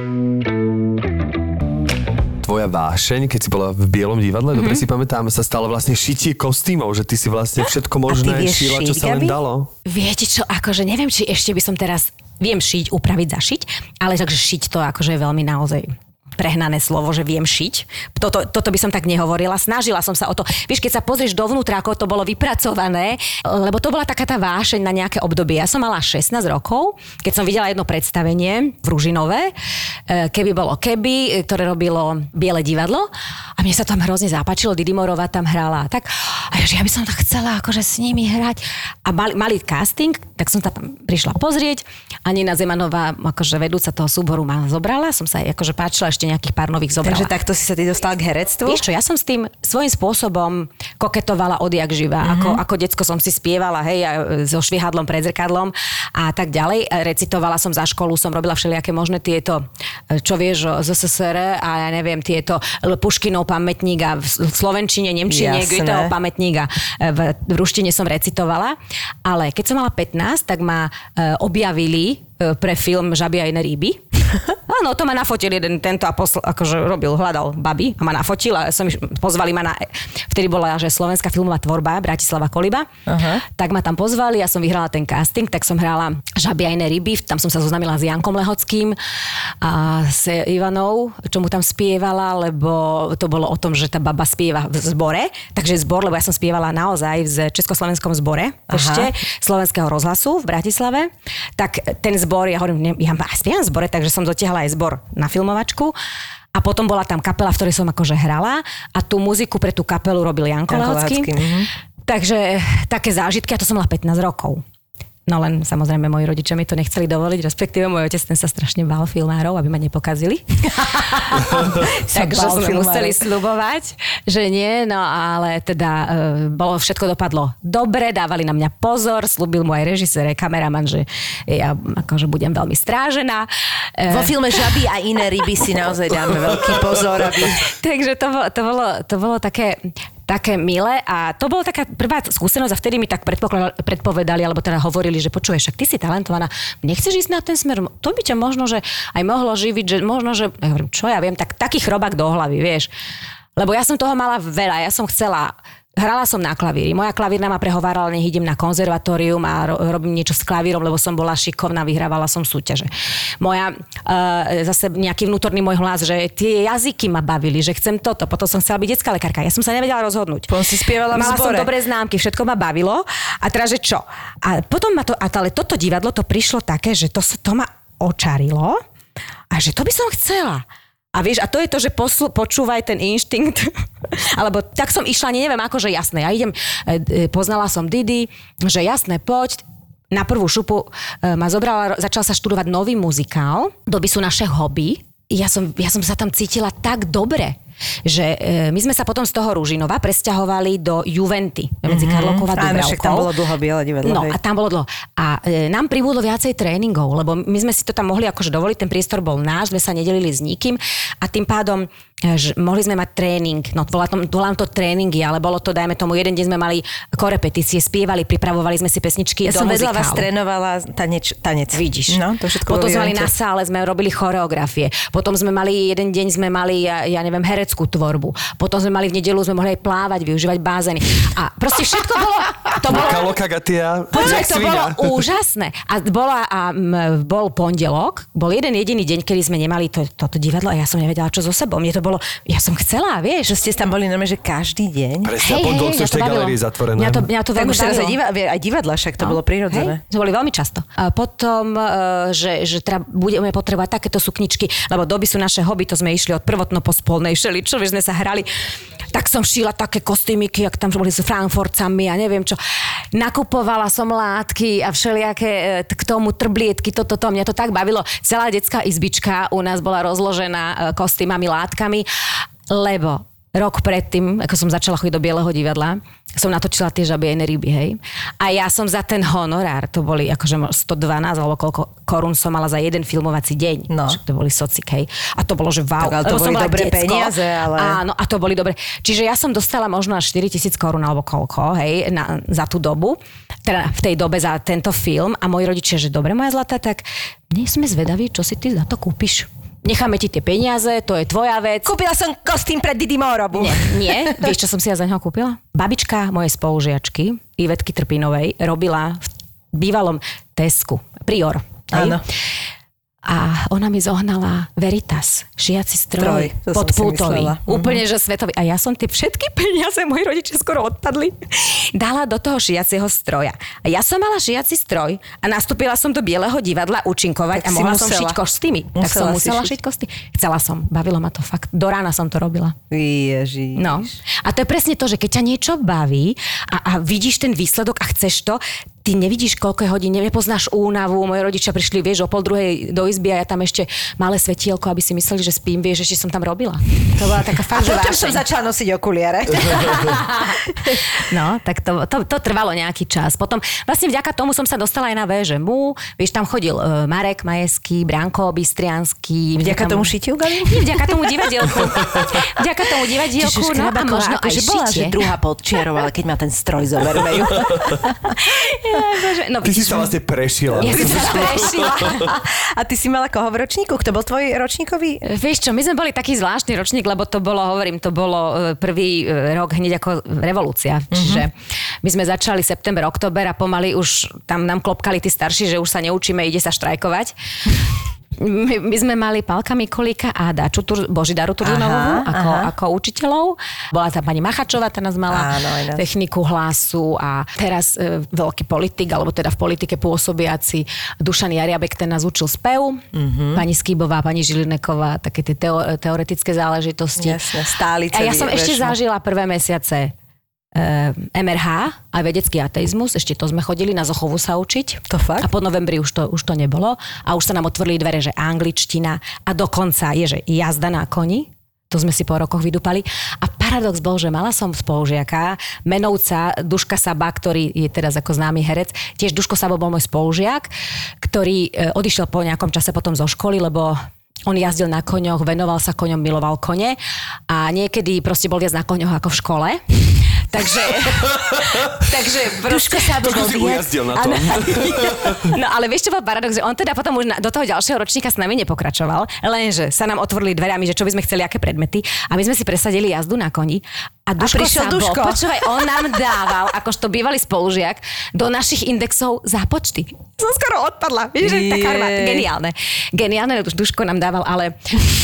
Tvoja vášeň, keď si bola v Bielom divadle, Mhm. mm-hmm. dobre si pamätám, sa stalo vlastne šitie kostýmov, že ty si vlastne všetko možné šila, čo šiť, sa len Gabi? dalo. Viete čo, akože neviem, či ešte by som teraz... Viem šiť, upraviť, zašiť, ale takže šiť to akože je veľmi naozaj prehnané slovo, že viem šiť. Toto, toto by som tak nehovorila. Snažila som sa o to. Vieš, keď sa pozrieš dovnútra, ako to bolo vypracované, lebo to bola taká tá vášeň na nejaké obdobie. Ja som mala 16 rokov, keď som videla jedno predstavenie v Ružinové, e, keby bolo keby, ktoré robilo Biele divadlo a mne sa tam hrozne zapáčilo, Didi Morová tam hrala tak. A ja, že ja by som tak chcela akože s nimi hrať. A mali, mali casting, tak som tam prišla pozrieť a Nina Zemanová, akože vedúca toho súboru ma zobrala, som sa jej akože páčila ešte ešte nejakých pár nových zobrala. Takže takto si sa ty dostala k herectvu? Vieš čo, ja som s tým svojím spôsobom koketovala odjak živa. Mm-hmm. Ako, ako decko som si spievala, hej, a so švihadlom pred zrkadlom a tak ďalej. Recitovala som za školu, som robila všelijaké možné tieto, čo vieš, o ZSSR a ja neviem, tieto Puškinov pamätník a v Slovenčine, Nemčine. Goetheho pamätník a v, v ruštine som recitovala. Ale keď som mala 15, tak ma e, objavili e, pre film Žaby a iné ryby. Áno, to ma nafotil jeden tento a posl- akože robil, hľadal baby a ma nafotil a som, pozvali ma na, vtedy bola, že slovenská filmová tvorba Bratislava Koliba, Aha. tak ma tam pozvali, ja som vyhrala ten casting, tak som hrala iné ryby, tam som sa zoznamila s Jankom Lehockým a s Ivanou, čo mu tam spievala, lebo to bolo o tom, že tá baba spieva v zbore, takže zbor, lebo ja som spievala naozaj v Československom zbore, Aha. ešte slovenského rozhlasu v Bratislave, tak ten zbor, ja hovorím, ne- ja spievam v zbore, takže som dotiahla aj zbor na filmovačku. A potom bola tam kapela, v ktorej som akože hrala a tú muziku pre tú kapelu robil Janko, Janko Lehocký. Lehocký, mhm. Takže také zážitky, a to som mala 15 rokov. No len samozrejme moji rodičia mi to nechceli dovoliť, respektíve môj otec ten sa strašne bál filmárov, aby ma nepokazili. Takže sme museli slubovať, že nie, no ale teda e, bolo, všetko dopadlo dobre, dávali na mňa pozor, slúbil mu aj režisér, aj kameraman, že ja akože budem veľmi strážená. E, Vo filme Žaby a iné ryby si naozaj dáme veľký pozor, aby... Takže to to bolo, to bolo také, také milé. A to bola taká prvá skúsenosť a vtedy mi tak predpovedali, alebo teda hovorili, že počuješ, však ty si talentovaná, nechceš ísť na ten smer, to by ťa možno, že aj mohlo živiť, že možno, že, ja hovorím, čo ja viem, tak taký chrobák do hlavy, vieš. Lebo ja som toho mala veľa, ja som chcela Hrala som na klavíri. Moja klavírna ma prehovárala, nech idem na konzervatórium a ro- robím niečo s klavírom, lebo som bola šikovná, vyhrávala som súťaže. Moja, uh, zase nejaký vnútorný môj hlas, že tie jazyky ma bavili, že chcem toto. Potom som chcela byť detská lekárka. Ja som sa nevedela rozhodnúť. Potom si spievala v Mala som zbore. dobré známky, všetko ma bavilo. A teraz, že čo? A potom ma to, a ale toto divadlo, to prišlo také, že to, to ma očarilo a že to by som chcela. A vieš, a to je to, že poslu, počúvaj ten inštinkt. Alebo tak som išla, neviem, ako, že jasné. Ja idem, e, e, poznala som Didi, že jasné, poď, na prvú šupu e, ma zobrala, začala sa študovať nový muzikál, doby sú naše hobby. Ja som, ja som sa tam cítila tak dobre, že e, my sme sa potom z toho Ružinova presťahovali do Juventy medzi Karlovkou a Mhm. Áno, Dubravkou. však tam bolo dlho biele divadlo. No hej. a tam bolo dlho. A e, nám pribudlo viacej tréningov, lebo my sme si to tam mohli akože dovoliť, ten priestor bol náš, sme sa nedelili s nikým a tým pádom e, že mohli sme mať tréning, no volá tom, volám to tréningy, ale bolo to, dajme tomu, jeden deň sme mali korepetície, spievali, pripravovali sme si pesničky Ja do som vedľa vás trénovala taneč, tanec. Vidíš. No, to všetko Potom sme mali na sále, sme robili choreografie. Potom sme mali, jeden deň sme mali, ja, ja neviem, hereckú tvorbu. Potom sme mali v nedelu, sme mohli aj plávať, využívať bázeny. A proste všetko bolo, to bolo, to bolo úžasné. A, bola, a m, bol pondelok, bol jeden jediný deň, kedy sme nemali to, toto divadlo a ja som nevedela, čo so sebou. Mne to bolo, ja som chcela, vieš. Že ste tam boli normálne, že každý deň. Presne, a pondelok sú v to tej zatvorené. Mňa to, mňa to Tak už teraz aj, bavilo. diva, aj divadla, však to bolo prirodzené. Hej, to boli veľmi často. A potom, e, že, že teda budeme potrebovať takéto sukničky, lebo doby sú naše hobby, to sme išli od prvotno po spolnej šeli, čo vieš, sme sa hrali. Tak som šila také kostýmiky, jak tam boli s frankforcami a neviem čo. Nakupovala som látky a všelijaké e, k tomu trblietky, toto, to, mňa to tak bavilo. Celá detská izbička u nás bola rozložená e, kostýmami, látkami, lebo rok predtým, ako som začala chodiť do Bieleho divadla, som natočila tie žaby aj ryby, hej. A ja som za ten honorár, to boli akože mo- 112 alebo koľko korún som mala za jeden filmovací deň. No. To boli socik, hej. A to bolo, že wow. Tak, ale to boli dobré decko. peniaze, ale- Áno, a to boli dobre. Čiže ja som dostala možno až 4 tisíc korún alebo koľko, hej, na, za tú dobu. Teda v tej dobe za tento film. A moji rodičia, že dobre, moja zlatá, tak nie sme zvedaví, čo si ty za to kúpiš. Necháme ti tie peniaze, to je tvoja vec. Kúpila som kostým pre Didi Morobu. Nie, nie. Vieš, čo som si ja za neho kúpila? Babička mojej spolužiačky, Ivetky Trpinovej, robila v bývalom Tesku, Prior. hej? A ona mi zohnala Veritas, šiaci stroj, Stroj, som pod pultový. Mhm. Úplne, že svetový. A ja som tie všetky peniaze, moji rodičia skoro odpadli, dala do toho šiacieho stroja. A ja som mala šiaci stroj a nastúpila som do Bieleho divadla účinkovať Tak a mohla som musela. šiť kostýmy. tak som Musela musela šiť kostýmy. Chcela som, bavilo ma to fakt. Do rána som to robila. Ježiš. No. A to je presne to, že keď ťa niečo baví a, a vidíš ten výsledok a chceš to, ty nevidíš, koľko je hodín, nepoznáš únavu. Moji rodičia prišli, vieš, o pol druhej do izby a ja tam ešte malé svetielko, aby si mysleli, že spím, vieš, ešte som tam robila. To bola taká fakt, že Potom som začala nosiť okuliare. No, tak to, to, to trvalo nejaký čas. Potom vlastne vďaka tomu som sa dostala aj na VŽMU. Vieš, tam chodil uh, Marek Majeský, Branko Bystriansky. Vďaka tam... tomu šitiu, Gali? Nie, vďaka tomu divadielku. vďaka tomu divadielku, Čiže no a možno aj akože bola, že druhá pod čiarou, ale keď má ten stroj, zoberme Bože, No, Ty si sa vlastne prešiel. Ja som sa prešila. A ty si mala koho v ročníku? Kto bol tvoj ročníkový? Vieš čo, my sme boli taký zvláštny ročník, lebo to bolo, hovorím, to bolo e, prvý e, rok hneď ako revolúcia. Čiže my sme začali september, október a pomaly už tam nám klopkali tí starší, že už sa neučíme, ide sa štrajkovať. My, my sme mali Palka Mikolíka a Daču Tur, Božidaru Turzunovú ako, aha. ako učiteľov. Bola tam pani Machačová, tá nás mala Áno, techniku hlasu a teraz e, veľký politik, alebo teda v politike pôsobiaci Dušan Jariabek, ten nás učil spev, Mhm. pani Skýbová, pani Žilineková, také tie teo, teoretické záležitosti. Jasné, stálice. A ja som ešte zažila prvé mesiace MRH a vedecký ateizmus, ešte to sme chodili na Zochovu sa učiť. To fakt? A po novembri už to, už to nebolo a už sa nám otvorili dvere, že angličtina a dokonca je, že jazda na koni. To sme si po rokoch vydupali. A paradox bol, že mala som spolužiaka, menovca Duška Saba, ktorý je teraz ako známy herec. Tiež Duško Sabo bol môj spolužiak, ktorý e, odišiel po nejakom čase potom zo školy, lebo on jazdil na koňoch, venoval sa koňom, miloval kone a niekedy proste bol viac na koňoch ako v škole. Takže, takže Duško sa Trošku si ujazdil na tom. No ale vieš, čo bol paradox, že on teda potom už na, do toho ďalšieho ročníka s nami nepokračoval, lenže sa nám otvorili dverami, že čo by sme chceli, aké predmety a my sme si presadili jazdu na koni a Duško prišiel sa bol, Duško. počúvaj, on nám dával, akožto bývalý spolužiak, do našich indexov zápočty. Som skoro odpadla, vieš, že Jej. armáda. Geniálne. Geniálne, Duško nám dával, ale,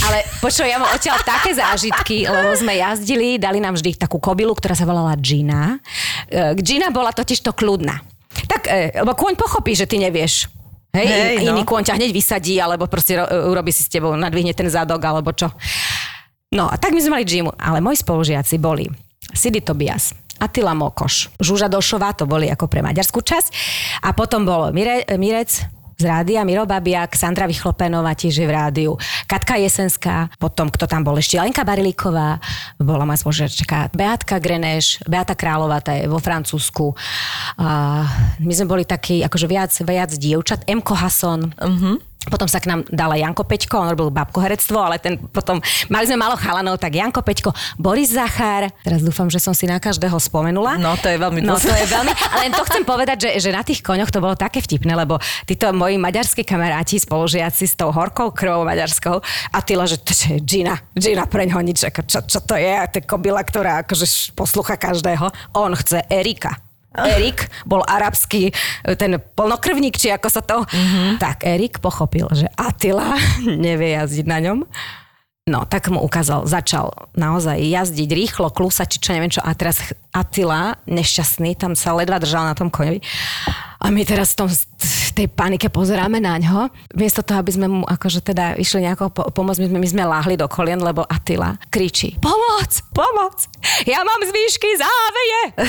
ale počúvaj, ja mám odtiaľ také zážitky, lebo sme jazdili, dali nám vždy takú kobilu, ktorá sa volala Gina. E, Gina bola totiž to kľudná. Tak, e, lebo kôň pochopí, že ty nevieš. Hej, Hej, Hej no. iný kôň ťa hneď vysadí, alebo proste ro- urobí si s tebou, nadvihne ten zadok, alebo čo. No a tak my sme mali Jimu, ale moji spolužiaci boli Sidy Tobias, Attila Mokoš, Žuža Došová, to boli ako pre maďarskú časť. A potom bol Mire, Mirec z rádia, Miro Babiak, Sandra Vychlopenová tiež je v rádiu, Katka Jesenská, potom kto tam bol ešte, Lenka Barilíková, bola moja spolužiačka, Beatka Greneš, Beata Králová, tá je vo Francúzsku. A my sme boli takí, akože viac, viac dievčat, Emko Hason, potom sa k nám dala Janko Peťko, on robil babko herectvo, ale ten potom, mali sme málo chalanov, tak Janko Peťko, Boris Zachár, teraz dúfam, že som si na každého spomenula. No, to je veľmi No to je veľmi, ale len to chcem povedať, že, že na tých koňoch to bolo také vtipné, lebo títo moji maďarskí kamaráti, spolužiaci s tou horkou krvou maďarskou, a tyla, že to je Gina, Gina preň ho nič, ako čo, čo to je, to je kobila, ktorá akože poslucha každého. On chce Erika. Erik bol arabský, ten plnokrvník, či ako sa to... Mm-hmm. Tak Erik pochopil, že Attila nevie jazdiť na ňom. No, tak mu ukázal, začal naozaj jazdiť rýchlo, klusať, či čo neviem čo. A teraz Attila, nešťastný, tam sa ledva držal na tom koňovi. A my teraz v tom, v tej panike pozeráme na ňo. Miesto toho, aby sme mu akože teda išli nejako po, pomôcť, my sme, my sme láhli do kolien, lebo Attila kričí Pomoc! Pomoc! Ja mám zvýšky záveje!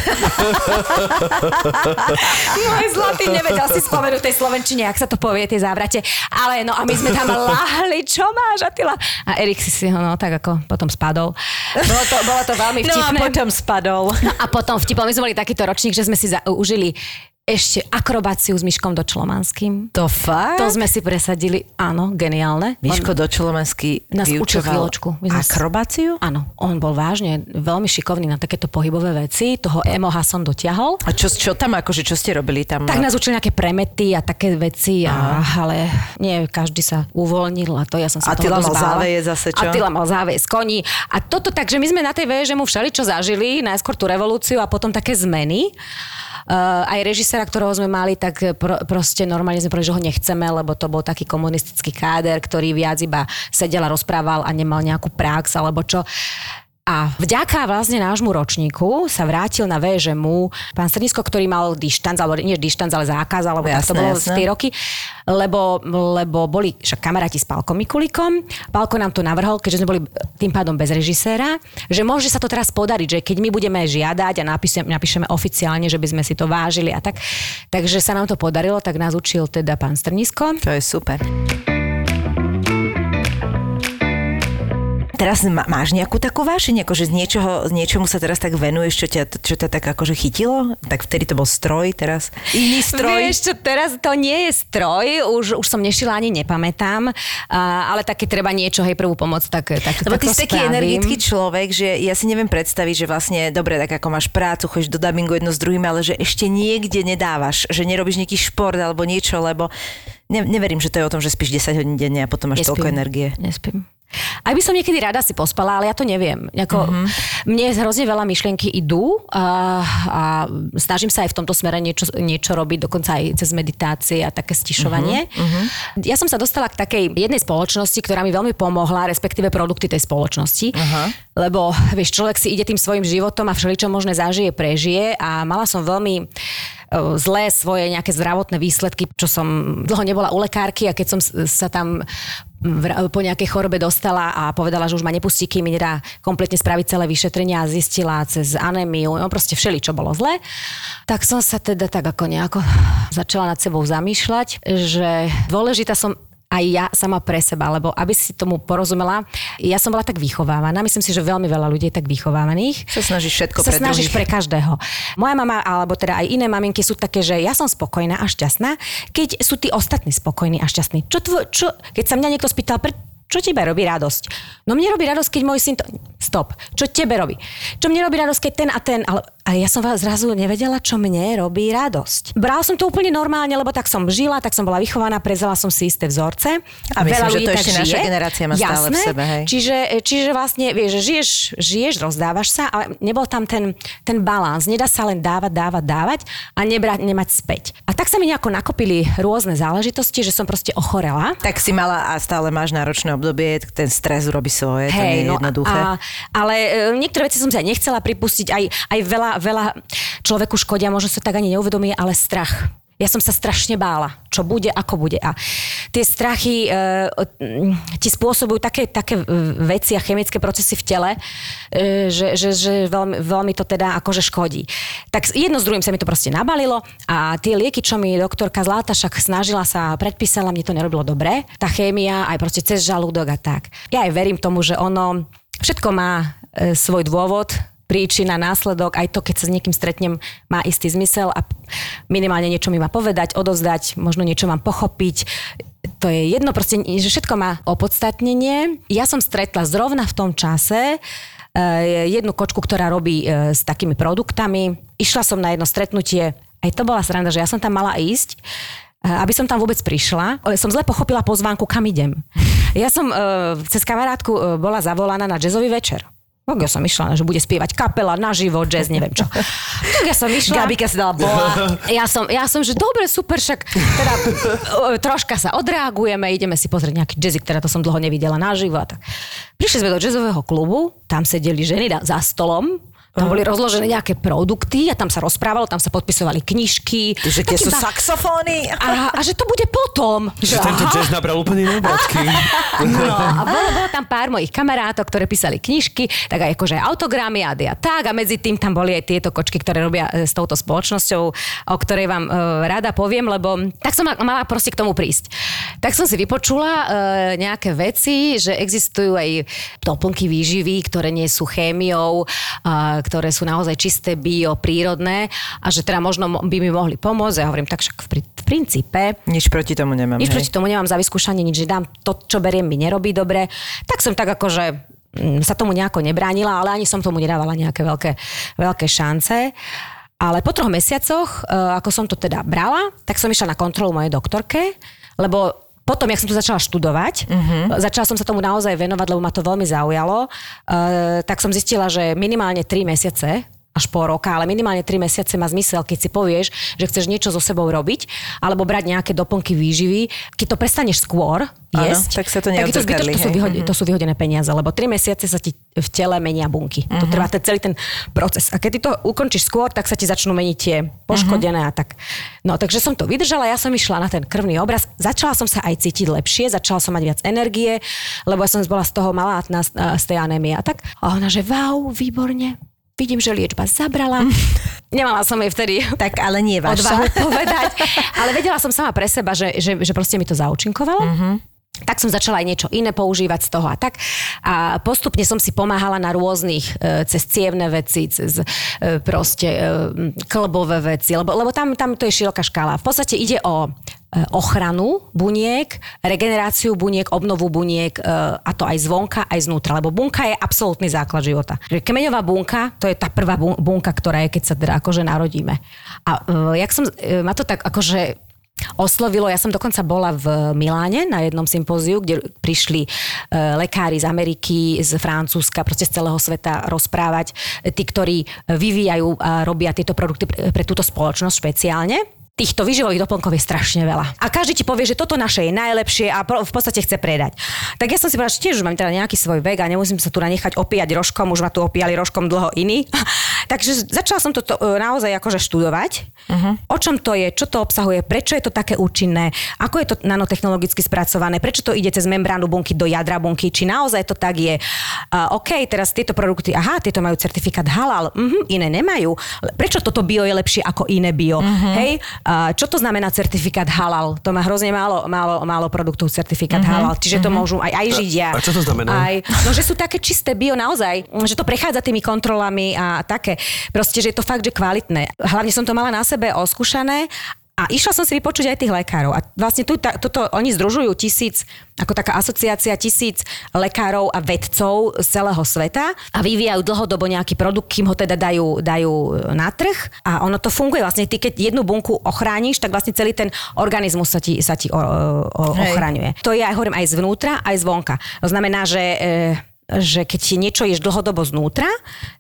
Môj zlatý nevedel si spomenúť tej slovenčine, ak sa to povie, tie závrate. Ale no a my sme tam láhli, čo máš, Attila? A Erik si si ho no tak ako potom spadol. Bolo to, bolo to veľmi No a vtipné. potom spadol. No a potom vtipom, my sme boli takýto ročník, že sme si za, užili ešte akrobáciu s Myškom Dočlomanským. To fakt? To sme si presadili, áno, geniálne. Miško Dočolomanský Nás učil chvíľočku. Akrobáciu? Áno, on bol vážne veľmi šikovný na takéto pohybové veci. Toho Emoha som dotiahol. A čo, čo tam, akože čo ste robili tam? Tak nás učili nejaké premety a také veci, a, ale nie, každý sa uvoľnil a to ja som sa Attila toho mal záveje zase, čo? Attila mal záveje z koní. A toto tak, že my sme na tej veže mu všeličo zažili, najskôr tú revolúciu a potom také zmeny. Uh, aj režisera, ktorého sme mali, tak pro, proste normálne sme povedali, že ho nechceme, lebo to bol taký komunistický káder, ktorý viac iba sedel a rozprával a nemal nejakú prax alebo čo. A vďaka vlastne nášmu ročníku sa vrátil na VŽMu pán Strnisko, ktorý mal dištanc, alebo nie dištanc, ale zákaz, alebo jasné, tak to bolo jasné. z tie roky, lebo, lebo boli však kamaráti s Pálkom Mikulikom. Pálko nám to navrhol, keďže sme boli tým pádom bez režiséra, že môže sa to teraz podariť, že keď my budeme žiadať a napíšeme, napíšeme oficiálne, že by sme si to vážili a tak. Takže sa nám to podarilo, tak nás učil teda pán Strnisko. To je super. Teraz má, máš nejakú takú vášeň, akože z niečoho, z niečomu sa teraz tak venuješ, čo ťa, čo ťa tak akože chytilo? Tak vtedy to bol stroj, teraz iný stroj? Vieš čo, teraz to nie je stroj, už, už som nešila ani nepamätám, uh, ale také treba niečo, hej, prvú pomoc, tak, tak, Lebo tak ty si taký energický človek, že ja si neviem predstaviť, že vlastne, dobre, tak ako máš prácu, chodíš do dubbingu jedno s druhým, ale že ešte niekde nedávaš, že nerobíš nejaký šport alebo niečo, lebo ne, neverím, že to je o tom, že spíš 10 hodín denne a potom máš Nespím. toľko energie. Nespím. Aj by som niekedy rada si pospala, ale ja to neviem. Jako, mm-hmm. Mne hrozne veľa myšlienky idú a, a snažím sa aj v tomto smere niečo, niečo robiť, dokonca aj cez meditácie a také stišovanie. Mm-hmm. Ja som sa dostala k takej jednej spoločnosti, ktorá mi veľmi pomohla, respektíve produkty tej spoločnosti. Uh-huh. Lebo vieš, človek si ide tým svojim životom a všeličo možné zažije, prežije a mala som veľmi zlé svoje nejaké zdravotné výsledky, čo som dlho nebola u lekárky a keď som sa tam po nejakej chorobe dostala a povedala, že už ma nepustí, kým nedá kompletne spraviť celé vyšetrenia a zistila cez anémiu, no proste všeli, čo bolo zle. Tak som sa teda tak ako nejako začala nad sebou zamýšľať, že dôležitá som aj ja sama pre seba, lebo aby si tomu porozumela, ja som bola tak vychovávaná, myslím si, že veľmi veľa ľudí je tak vychovávaných. Sa snažíš všetko sa pre snažíš druhých. pre každého. Moja mama, alebo teda aj iné maminky sú také, že ja som spokojná a šťastná, keď sú tí ostatní spokojní a šťastní. Čo tvo, čo, keď sa mňa niekto spýtal, pre, čo tebe robí radosť? No mne robí radosť, keď môj syn to... Stop. Čo tebe robí? Čo mne robí radosť, keď ten a ten... Ale, ale ja som vás zrazu nevedela, čo mne robí radosť. Bral som to úplne normálne, lebo tak som žila, tak som bola vychovaná, prezala som si isté vzorce. A myslím, Veľa že to ešte žije. naša generácia má stále Jasné, v sebe. Hej. Čiže, čiže vlastne, vieš, žiješ, žiješ, rozdávaš sa, ale nebol tam ten, ten balans. Nedá sa len dávať, dávať, dávať a nebrať, nemať späť. A tak sa mi nejako nakopili rôzne záležitosti, že som proste ochorela. Tak si mala a stále máš náročné obdobie, ten stres robí svoje, hey, to nie je no jednoduché. A, ale e, niektoré veci som sa nechcela pripustiť, aj, aj veľa, veľa človeku škodia, možno sa tak ani neuvedomí, ale strach ja som sa strašne bála, čo bude, ako bude. A tie strachy e, ti spôsobujú také, také veci a chemické procesy v tele, e, že, že, že veľmi, veľmi to teda akože škodí. Tak jedno s druhým sa mi to proste nabalilo a tie lieky, čo mi doktorka Zláta však snažila sa, predpísala, mne to nerobilo dobre. Tá chémia, aj proste cez žalúdok a tak. Ja aj verím tomu, že ono všetko má e, svoj dôvod, príčina, následok, aj to, keď sa s niekým stretnem, má istý zmysel a minimálne niečo mi má povedať, odovzdať, možno niečo mám pochopiť. To je jedno, proste, že všetko má opodstatnenie. Ja som stretla zrovna v tom čase eh, jednu kočku, ktorá robí eh, s takými produktami. Išla som na jedno stretnutie, aj to bola sranda, že ja som tam mala ísť, eh, aby som tam vôbec prišla. Som zle pochopila pozvánku, kam idem. Ja som cez kamarátku bola zavolaná na jazzový večer. Tak ja som išla, že bude spievať kapela, naživo, jazz, neviem čo. Tak ja som išla. Gabika si dala bola. Ja som, ja som, že dobre, super, však teda troška sa odreagujeme, ideme si pozrieť nejaký jazzik, teda to som dlho nevidela naživo. A tak. Prišli sme do jazzového klubu, tam sedeli ženy za stolom, tam boli rozložené nejaké produkty a tam sa rozprávalo, tam sa podpisovali knižky. Že tie sú ba... saxofóny. A, a, že to bude potom. Že, že tento jazz nabral úplne iné No a bolo, bolo tam pár mojich kamarátov, ktoré písali knižky, tak aj akože autogramy a a tak. A medzi tým tam boli aj tieto kočky, ktoré robia e, s touto spoločnosťou, o ktorej vám uh, rada poviem, lebo tak som mala proste k tomu prísť. Tak som si vypočula uh, nejaké veci, že existujú aj doplnky výživy, ktoré nie sú chémiou, uh, ktoré sú naozaj čisté, bio, prírodné a že teda možno by mi mohli pomôcť. Ja hovorím, tak však v, princípe... Nič proti tomu nemám. Nič hej. proti tomu nemám za vyskúšanie, nič, že dám to, čo beriem, mi nerobí dobre. Tak som tak akože sa tomu nejako nebránila, ale ani som tomu nedávala nejaké veľké, veľké šance. Ale po troch mesiacoch, e, ako som to teda brala, tak som išla na kontrolu mojej doktorke, lebo potom, jak som to začala študovať, uh-huh. začala som sa tomu naozaj venovať, lebo ma to veľmi zaujalo, uh, tak som zistila, že minimálne 3 mesiace až pol roka, ale minimálne 3 mesiace má zmysel, keď si povieš, že chceš niečo so sebou robiť, alebo brať nejaké doplnky výživy. Keď to prestaneš skôr jesť, tak sa to je to, zbytočné, to, sú vyhode, to sú vyhodené peniaze, lebo 3 mesiace sa ti v tele menia bunky. To trvá ten, celý ten proces. A keď ty to ukončíš skôr, tak sa ti začnú meniť tie poškodené a tak. No, takže som to vydržala, ja som išla na ten krvný obraz. Začala som sa aj cítiť lepšie, začala som mať viac energie, lebo ja som bola z toho malátna z tej anémie a tak. A ona, že wow, výborne, vidím, že liečba zabrala. Nemala som jej vtedy Tak ale nie vaša. odvahu povedať, ale vedela som sama pre seba, že, že, že proste mi to zaučinkovalo. Tak som začala aj niečo iné používať z toho a tak. A postupne som si pomáhala na rôznych, e, cez cievne veci, cez e, proste e, klbové veci, lebo, lebo tam, tam to je široká škála. V podstate ide o e, ochranu buniek, regeneráciu buniek, obnovu buniek a to aj zvonka, aj znútra, lebo bunka je absolútny základ života. Kmeňová bunka, to je tá prvá bu- bunka, ktorá je, keď sa teda akože narodíme. A jak som, ma to tak akože oslovilo. Ja som dokonca bola v Miláne na jednom sympóziu, kde prišli e, lekári z Ameriky, z Francúzska, proste z celého sveta rozprávať. Tí, ktorí vyvíjajú a robia tieto produkty pre túto spoločnosť špeciálne. Týchto výživových doplnkov je strašne veľa. A každý ti povie, že toto naše je najlepšie a v podstate chce predať. Tak ja som si povedala, že tiež už mám teda nejaký svoj vek a nemusím sa tu nechať opíjať rožkom, už ma tu opíjali rožkom dlho iní. Takže začala som toto e, naozaj akože študovať. Uh-huh. O čom to je, čo to obsahuje, prečo je to také účinné, ako je to nanotechnologicky spracované, prečo to ide cez membránu bunky do jadra bunky, či naozaj to tak je. Uh, OK, teraz tieto produkty, aha, tieto majú certifikát halal, uh-huh, iné nemajú. Prečo toto bio je lepšie ako iné bio? Uh-huh. Hej, čo to znamená certifikát halal? To má hrozne málo, málo, málo produktov certifikát uh-huh. halal, čiže to uh-huh. môžu aj, aj židia. a čo to znamená? Aj, no, že sú také čisté bio naozaj, že to prechádza tými kontrolami a také. Proste, že je to fakt, že kvalitné. Hlavne som to mala na sebe oskúšané a išla som si vypočuť aj tých lekárov. A vlastne tu, ta, toto, oni združujú tisíc, ako taká asociácia tisíc lekárov a vedcov z celého sveta a vyvíjajú dlhodobo nejaký produkt, kým ho teda dajú, dajú na trh a ono to funguje. Vlastne ty, keď jednu bunku ochrániš, tak vlastne celý ten organizmus sa ti, sa ti o, o, ochraňuje. To je, aj hovorím, aj zvnútra, aj zvonka. To znamená, že... E, že keď ti niečo ješ dlhodobo znútra,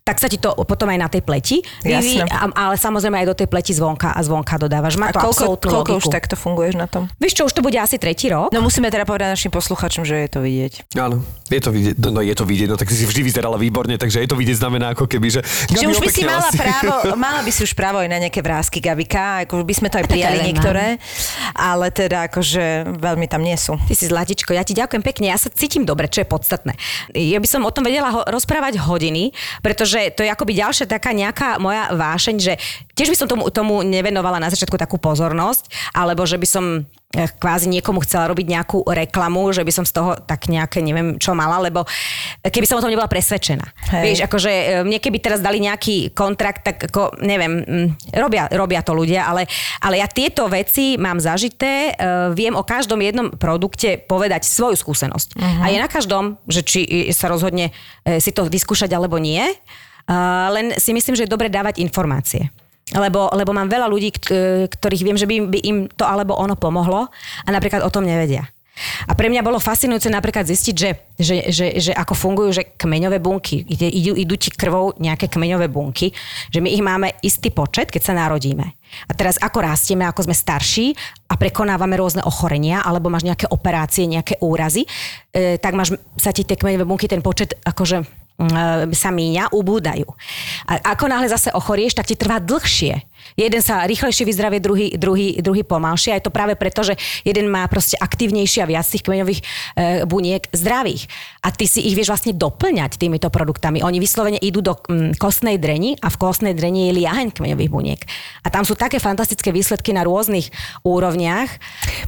tak sa ti to potom aj na tej pleti a- ale samozrejme aj do tej pleti zvonka a zvonka dodávaš. Má A to koľko, koľko už logiku. takto funguješ na tom? Vieš čo, už to bude asi tretí rok. No musíme teda povedať našim posluchačom, že je to vidieť. Áno, je to vidieť, no, no je to vidieť, no tak si vždy vyzerala výborne, takže je to vidieť znamená ako keby, že... Že Gabi už by si mala si. právo, mala by si už právo aj na nejaké vrázky, Gabika, ako by sme to aj prijali len niektoré, ale teda akože veľmi tam nie sú. Ty si zlatičko, ja ti ďakujem pekne, ja sa cítim dobre, čo je podstatné. Ja by som o tom vedela ho- rozprávať hodiny, pretože to je akoby ďalšia taká nejaká moja vášeň, že tiež by som tomu, tomu nevenovala na začiatku takú pozornosť, alebo že by som eh, kvázi niekomu chcela robiť nejakú reklamu, že by som z toho tak nejaké, neviem čo mala, lebo keby som o tom nebola presvedčená. Hej. Vieš, akože eh, mne keby teraz dali nejaký kontrakt, tak ako, neviem, mm, robia, robia to ľudia, ale, ale ja tieto veci mám zažité, eh, viem o každom jednom produkte povedať svoju skúsenosť. A je na každom, že či sa rozhodne eh, si to vyskúšať alebo nie, Eh, len si myslím, že je dobre dávať informácie. Lebo, lebo mám veľa ľudí, eh, ktorých viem, že by, by im to alebo ono pomohlo a napríklad o tom nevedia. A pre mňa bolo fascinujúce napríklad zistiť, že, že, že, že ako fungujú že kmeňové bunky. Ide, idú, idú ti krvou nejaké kmeňové bunky, že my ich máme istý počet, keď sa narodíme. A teraz ako rastieme, ako sme starší a prekonávame rôzne ochorenia, alebo máš nejaké operácie, nejaké úrazy, e, tak máš, sa ti tie kmeňové bunky, ten počet akože sa míňa, ubúdajú. A ako náhle zase ochorieš, tak ti trvá dlhšie. Jeden sa rýchlejšie vyzdravie, druhý, druhý, druhý pomalšie. A je to práve preto, že jeden má proste aktívnejšie a viac tých kmeňových e, buniek zdravých. A ty si ich vieš vlastne doplňať týmito produktami. Oni vyslovene idú do mm, kostnej dreni a v kostnej dreni je liaheň kmeňových buniek. A tam sú také fantastické výsledky na rôznych úrovniach.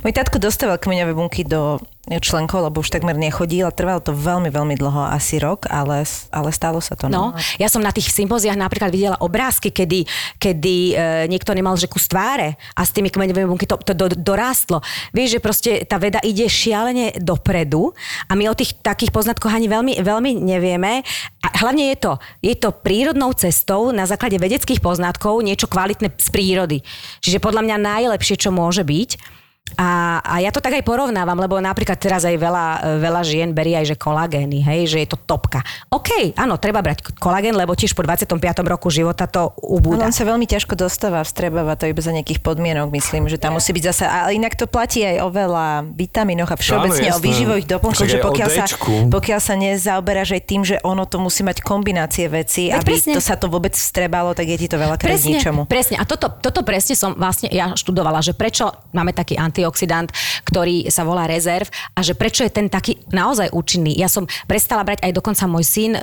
Môj tatko dostával kmeňové bunky do členkov, lebo už takmer nechodil a trvalo to veľmi, veľmi dlho, asi rok, ale, ale stalo sa to. No, ja som na tých sympóziách napríklad videla obrázky, kedy, kedy e, niekto nemal že kus tváre a s tými kmeňovými bunky to, to do, dorástlo. Vieš, že proste tá veda ide šialene dopredu a my o tých takých poznatkoch ani veľmi, veľmi nevieme. A hlavne je to, je to prírodnou cestou na základe vedeckých poznatkov niečo kvalitné z prírody. Čiže podľa mňa najlepšie, čo môže byť, A, a ja to tak aj porovnávam, lebo napríklad teraz aj veľa, veľa žien berie aj, že kolagény, hej, že je to topka. OK, áno, treba brať kolagén, lebo tiež po 25. roku života to Ale ubúda. on sa veľmi ťažko dostáva, vstrebáva to iba za nejakých podmienok, myslím, že tam musí byť zase, ale inak to platí aj o veľa vitamínoch a všeobecne Áno, o výživových doplnkoch, že pokiaľ sa, pokiaľ sa nezaoberáš aj tým, že ono to musí mať kombinácie veci, Veď aby presne. to sa to vôbec vstrebalo, tak je ti to k Presne, ničomu. presne. A toto, toto presne som vlastne ja študovala, že prečo máme taký antioxidant, ktorý sa volá rezerv a že prečo je ten taký naozaj účinný. Ja som prestala brať aj dokonca môj syn e,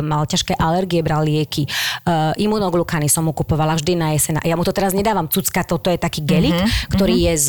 mal ťažké alergie, bral lieky. E, imunoglukany som mu kupovala vždy na jeseň. Ja mu to teraz nedávam cucka, toto je taký gelik, mm-hmm. ktorý je z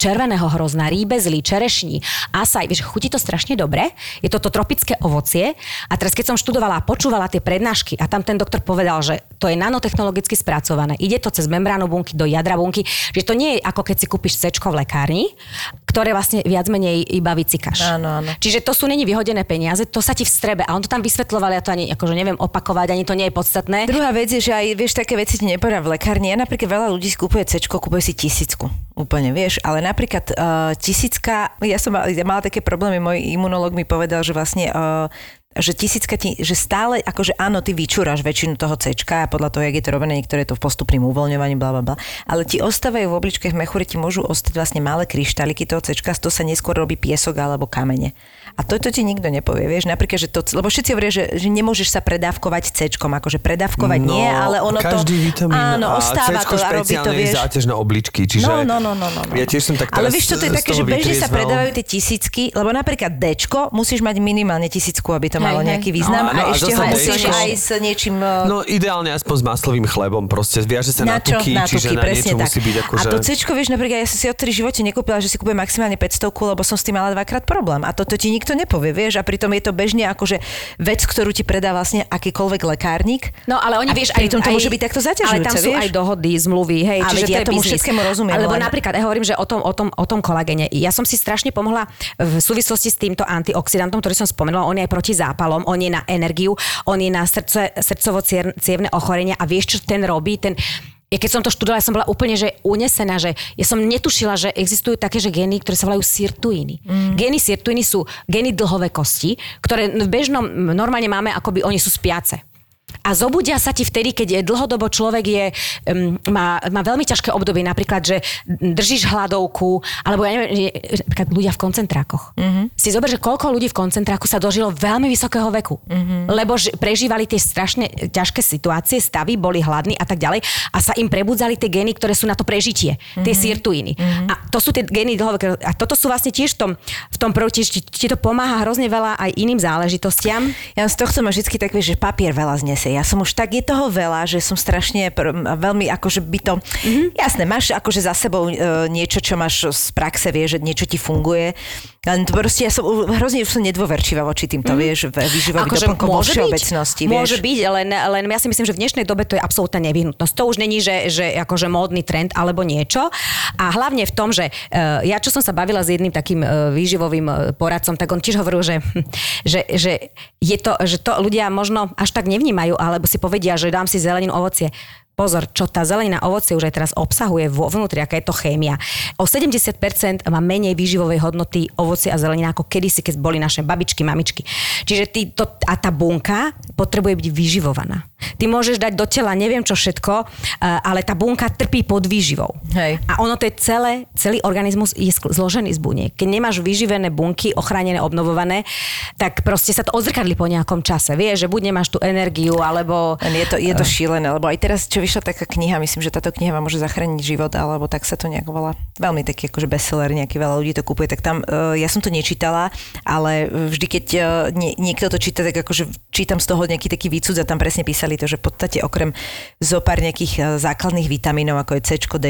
červeného hrozna, rýbezlí, čerešní, asaj, vieš, chutí to strašne dobre, je toto tropické ovocie a teraz keď som študovala a počúvala tie prednášky a tam ten doktor povedal, že to je nanotechnologicky spracované, ide to cez membránu bunky do jadra bunky, že to nie je ako keď si kúpiš C v lekárni, ktoré vlastne viac menej iba vycikáš. Áno, áno. Čiže to sú není vyhodené peniaze, to sa ti vstrebe a on to tam vysvetloval, ja to ani akože neviem opakovať, ani to nie je podstatné. Druhá vec je, že aj, vieš, také veci ti v lekárni. Ja napríklad veľa ľudí si kúpuje C, kúpuje si tisícku. Úplne, vieš, ale napríklad uh, tisícka, ja som mala, ja mala také problémy, môj imunológ mi povedal, že vlastne uh, že tisícka ti, že stále, akože áno, ty vyčúraš väčšinu toho C a podľa toho, jak je to robené, niektoré je to v postupným uvoľňovaní, bla, bla, bla, ale ti ostávajú v obličkách mechúre, ti môžu ostať vlastne malé kryštáliky toho C, z toho sa neskôr robí piesok alebo kamene. A to, to ti nikto nepovie, vieš, napríklad, že to, lebo všetci hovoria, že, že nemôžeš sa predávkovať C, akože predávkovať nie, ale ono No, každý to... vitamín áno, a ostáva to C-čko a robí to, vieš. záťaž na obličky, čiže No, no, no, no, no, no. ja tiež som tak Ale vieš, čo to je také, že bežne sa predávajú tie tisícky, lebo napríklad Dčko musíš mať minimálne tisícku, aby to malo hej. nejaký význam No, áno, a a ešte ho musíš aj s niečím... e, No ideálne aspoň s maslovým chlebom, proste viaže sa na, na čo? tuky, na čiže na niečo tak. musí byť A akože... to C, vieš, napríklad ja som si odtedy v živote nekúpila, že si kúpujem maximálne 500, lebo som s tým mala dvakrát problém. A toto ti nikto nepovie, vieš, a pritom je to bežne akože vec, ktorú ti predá vlastne akýkoľvek lekárnik. No ale oni, A vieš, pritom to môže byť takto zaťažujúce, Ale tam sú vieš? aj dohody, zmluvy, hej, čiže veď to ja je tomu biznis. všetkému rozumiem, Alebo len- napríklad, ja hovorím, že o tom, o tom, o tom kolagene. Ja som si strašne pomohla v súvislosti s týmto antioxidantom, ktorý som spomenula. On je aj proti zápalom, on je na energiu, on je na srdce, srdcovo-cievne ochorenia a vieš, čo ten robí? Ten, ja keď som to študovala, ja som bola úplne že unesená, že ja som netušila, že existujú také, že gény, ktoré sa volajú sirtuiny. Mm. Gény sirtuiny sú gény dlhovekosti, ktoré v bežnom normálne máme, akoby oni sú spiace. A zobudia sa ti vtedy, keď je dlhodobo človek je, um, má, má veľmi ťažké obdobie, napríklad, že držíš hladovku, alebo ja neviem, že, napríklad ľudia v koncentrákoch. Mm-hmm. Si zober, že koľko ľudí v koncentráku sa dožilo veľmi vysokého veku. Mm-hmm. Lebo ž, prežívali tie strašne ťažké situácie, stavy, boli hladní a tak ďalej a sa im prebudzali tie gény, ktoré sú na to prežitie, mm-hmm. tie sirtuiny. Mm-hmm. A to sú tie gény dlhoveké. A toto sú vlastne tiež v tom, v tom proti, ti, ti to pomáha hrozne veľa aj iným záležitostiam. Ja z tohto ma vždy tak vieš, že papier veľa znese. Ja som už tak je toho veľa, že som strašne pr- veľmi akože by to... Mm-hmm. Jasné, máš akože za sebou e, niečo, čo máš z praxe, vieš, že niečo ti funguje. Len proste ja som hrozne už som nedôverčivá voči týmto, mm-hmm. vieš, v- výživových Akože doplnkov vo byť, všeobecnosti, vieš. Môže byť, len, len ja si myslím, že v dnešnej dobe to je absolútna nevyhnutnosť. To už není, že, že akože módny trend alebo niečo. A hlavne v tom, že uh, ja čo som sa bavila s jedným takým uh, výživovým uh, poradcom, tak on tiež hovoril, že, že, že, je to, že to ľudia možno až tak nevnímajú, alebo si povedia, že dám si zeleninu, ovocie. Pozor, čo tá zelenina ovocie už aj teraz obsahuje vo vnútri, aká je to chémia. O 70% má menej výživovej hodnoty ovocie a zelenina ako kedysi, keď boli naše babičky, mamičky. Čiže ty to, a tá bunka potrebuje byť vyživovaná. Ty môžeš dať do tela neviem čo všetko, eh, ale tá bunka trpí pod výživou. Hej. A ono to je celé, celý organizmus je zložený z buniek. Keď nemáš vyživené bunky, ochránené, obnovované, tak proste sa to odzrkadli po nejakom čase. Vieš, že buď nemáš tú energiu, alebo... Je to, je to šílené, lebo aj teraz, čo vyšla taká kniha, myslím, že táto kniha vám môže zachrániť život, alebo tak sa to nejak volá. Veľmi taký akože bestseller, nejaký veľa ľudí to kupuje, tak tam, uh, ja som to nečítala, ale vždy, keď nie, niekto to číta, tak akože čítam z toho nejaký taký výcud a tam presne písali to, že v podstate okrem zo pár nejakých uh, základných vitamínov, ako je C, D,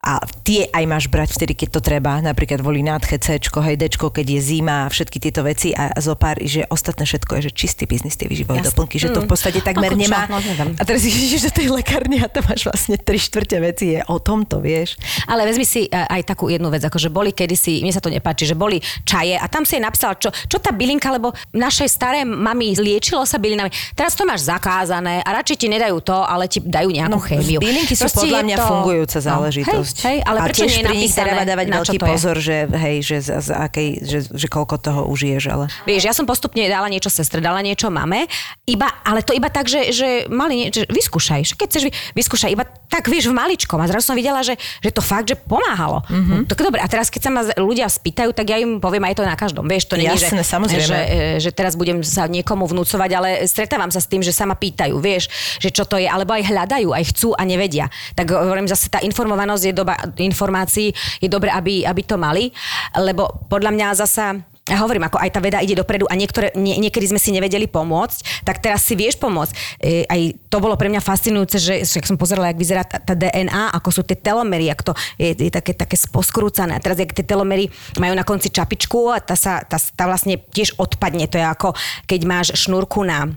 a tie aj máš brať vtedy, keď to treba, napríklad volí nádche C, hej, D, keď je zima a všetky tieto veci a zo pár, že ostatné všetko je, že čistý biznis, tie výživové doplnky, že to v Mm. podstate takmer Ako nemá. No, a teraz ideš do tej lekárne a tam máš vlastne tri štvrte veci je o tomto, vieš. Ale vezmi si e, aj takú jednu vec, akože boli kedysi, mne sa to nepáči, že boli čaje a tam si je napísala, čo, čo tá bylinka, lebo naše staré mami liečilo sa bylinami. Teraz to máš zakázané a radšej ti nedajú to, ale ti dajú nejakú No, chémiu. bylinky sú Proste podľa mňa to- fungujúca No, záležitosť. Dosť. Hej, ale a prečo tiež nie je pri nich treba dávať na veľký pozor, že hej, že, z, z akej, že, že koľko toho užiješ, ale... Vieš, ja som postupne dala niečo sestre, dala niečo mame, iba, ale to iba tak, že, že mali nie, že vyskúšaj, keď chceš, vy, vyskúšaj, iba tak, vieš, v maličkom. A zrazu som videla, že, že to fakt, že pomáhalo. Mhm. Mm-hmm. Tak dobre, a teraz keď sa ma ľudia spýtajú, tak ja im poviem aj to na každom. Vieš, to nie je, že, samozrejme. že, e, že teraz budem sa niekomu vnúcovať, ale stretávam sa s tým, že sa ma pýtajú, vieš, že čo to je, alebo aj hľadajú, aj chcú a nevedia. Tak hovorím zase, tá informovanosť je doba informácií, je dobre, aby, aby to mali, lebo podľa mňa zasa ja hovorím, ako aj tá veda ide dopredu a niektoré, nie, niekedy sme si nevedeli pomôcť, tak teraz si vieš pomôcť. E, aj to bolo pre mňa fascinujúce, že však som pozerala, jak vyzerá tá, tá DNA, ako sú tie telomery, jak to je, je také, také poskrúcané. A teraz, jak tie telomery majú na konci čapičku a tá, sa, tá, tá vlastne tiež odpadne. To je ako, keď máš šnúrku na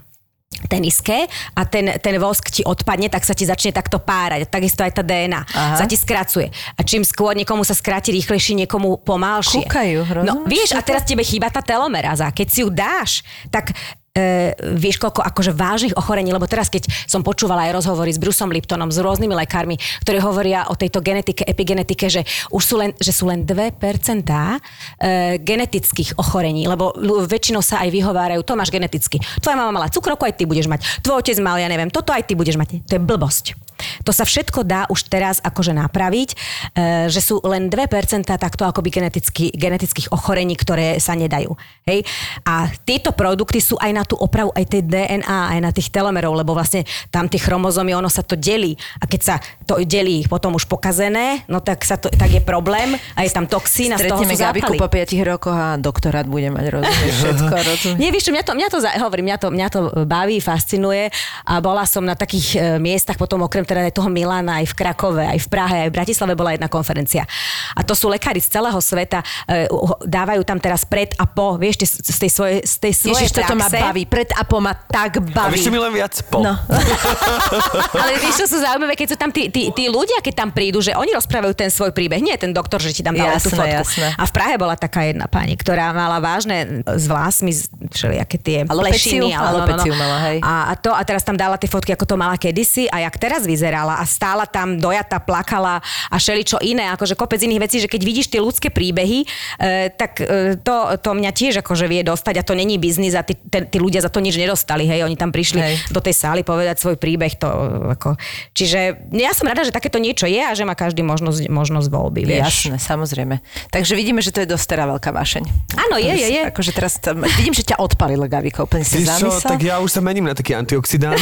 teniske a ten, ten vosk ti odpadne, tak sa ti začne takto párať. Takisto aj tá DNA Aha. sa ti skracuje. A čím skôr niekomu sa skráti rýchlejšie, niekomu pomalšie. Kúkajú, No rozumieš vieš, a teraz tebe chýba tá telomeraza. Keď si ju dáš, tak e, vieš koľko akože vážnych ochorení, lebo teraz keď som počúvala aj rozhovory s Brusom Liptonom, s rôznymi lekármi, ktorí hovoria o tejto genetike, epigenetike, že už sú len, že sú len 2% e, genetických ochorení, lebo väčšinou sa aj vyhovárajú, to máš geneticky. Tvoja mama mala cukrovku, aj ty budeš mať. Tvoj otec mal, ja neviem, toto aj ty budeš mať. To je blbosť. To sa všetko dá už teraz akože napraviť, e, že sú len 2% takto akoby geneticky, genetických ochorení, ktoré sa nedajú. Hej? A tieto produkty sú aj na tú opravu aj tej DNA, aj na tých telomerov, lebo vlastne tam tie chromozómy, ono sa to delí. A keď sa to delí potom už pokazené, no tak, sa to, tak je problém a je tam toxín a z toho sú Gabiku zápaly. po 5 rokoch a doktorát bude mať, rozumieš, všetko, rozumieš. Nie, vieš čo, mňa to, mňa to, hovorím, mňa to, mňa to baví, fascinuje a bola som na takých e, miestach, potom okrem teda aj toho Milána, aj v Krakove, aj v Prahe, aj v Bratislave bola jedna konferencia. A to sú lekári z celého sveta, e, dávajú tam teraz pred a po, vieš, z tej svojej, z tej svojej Ježiš, toto ma praxe. Baví, pred a po ma tak A baví. čo mi len viac po. No. Ale vieš, čo sú zaujímavé, keď sú tam tí, tí, tí ľudia, keď tam prídu, že oni rozprávajú ten svoj príbeh, nie ten doktor, že ti tam dal tú fotku. jasné. A v Prahe bola taká jedna pani, ktorá mala vážne s vlásmi, všelijaké tie Alopeciu? plešiny. ale no, Alopeciu mala, hej. A, a, to, a teraz tam dala tie fotky, ako to mala kedysi a jak teraz vyzerala a stála tam dojata, plakala a šeličo iné, akože kopec iných vecí, že keď vidíš tie ľudské príbehy, e, tak e, to, to mňa tiež akože vie dostať a to není biznis a tí, tí, tí ľudia za to nič nedostali, hej, oni tam prišli Hej. do tej sály povedať svoj príbeh. To, ako, čiže ja som rada, že takéto niečo je a že má každý možnosť, možnosť voľby, vieš. Jasné, samozrejme. Takže vidíme, že to je dosť teda veľká vášeň. Áno, je, je, je. Akože teraz tam, vidím, že ťa odpalilo, Gabika, úplne si zamyslel. tak ja už sa mením na taký antioxidant.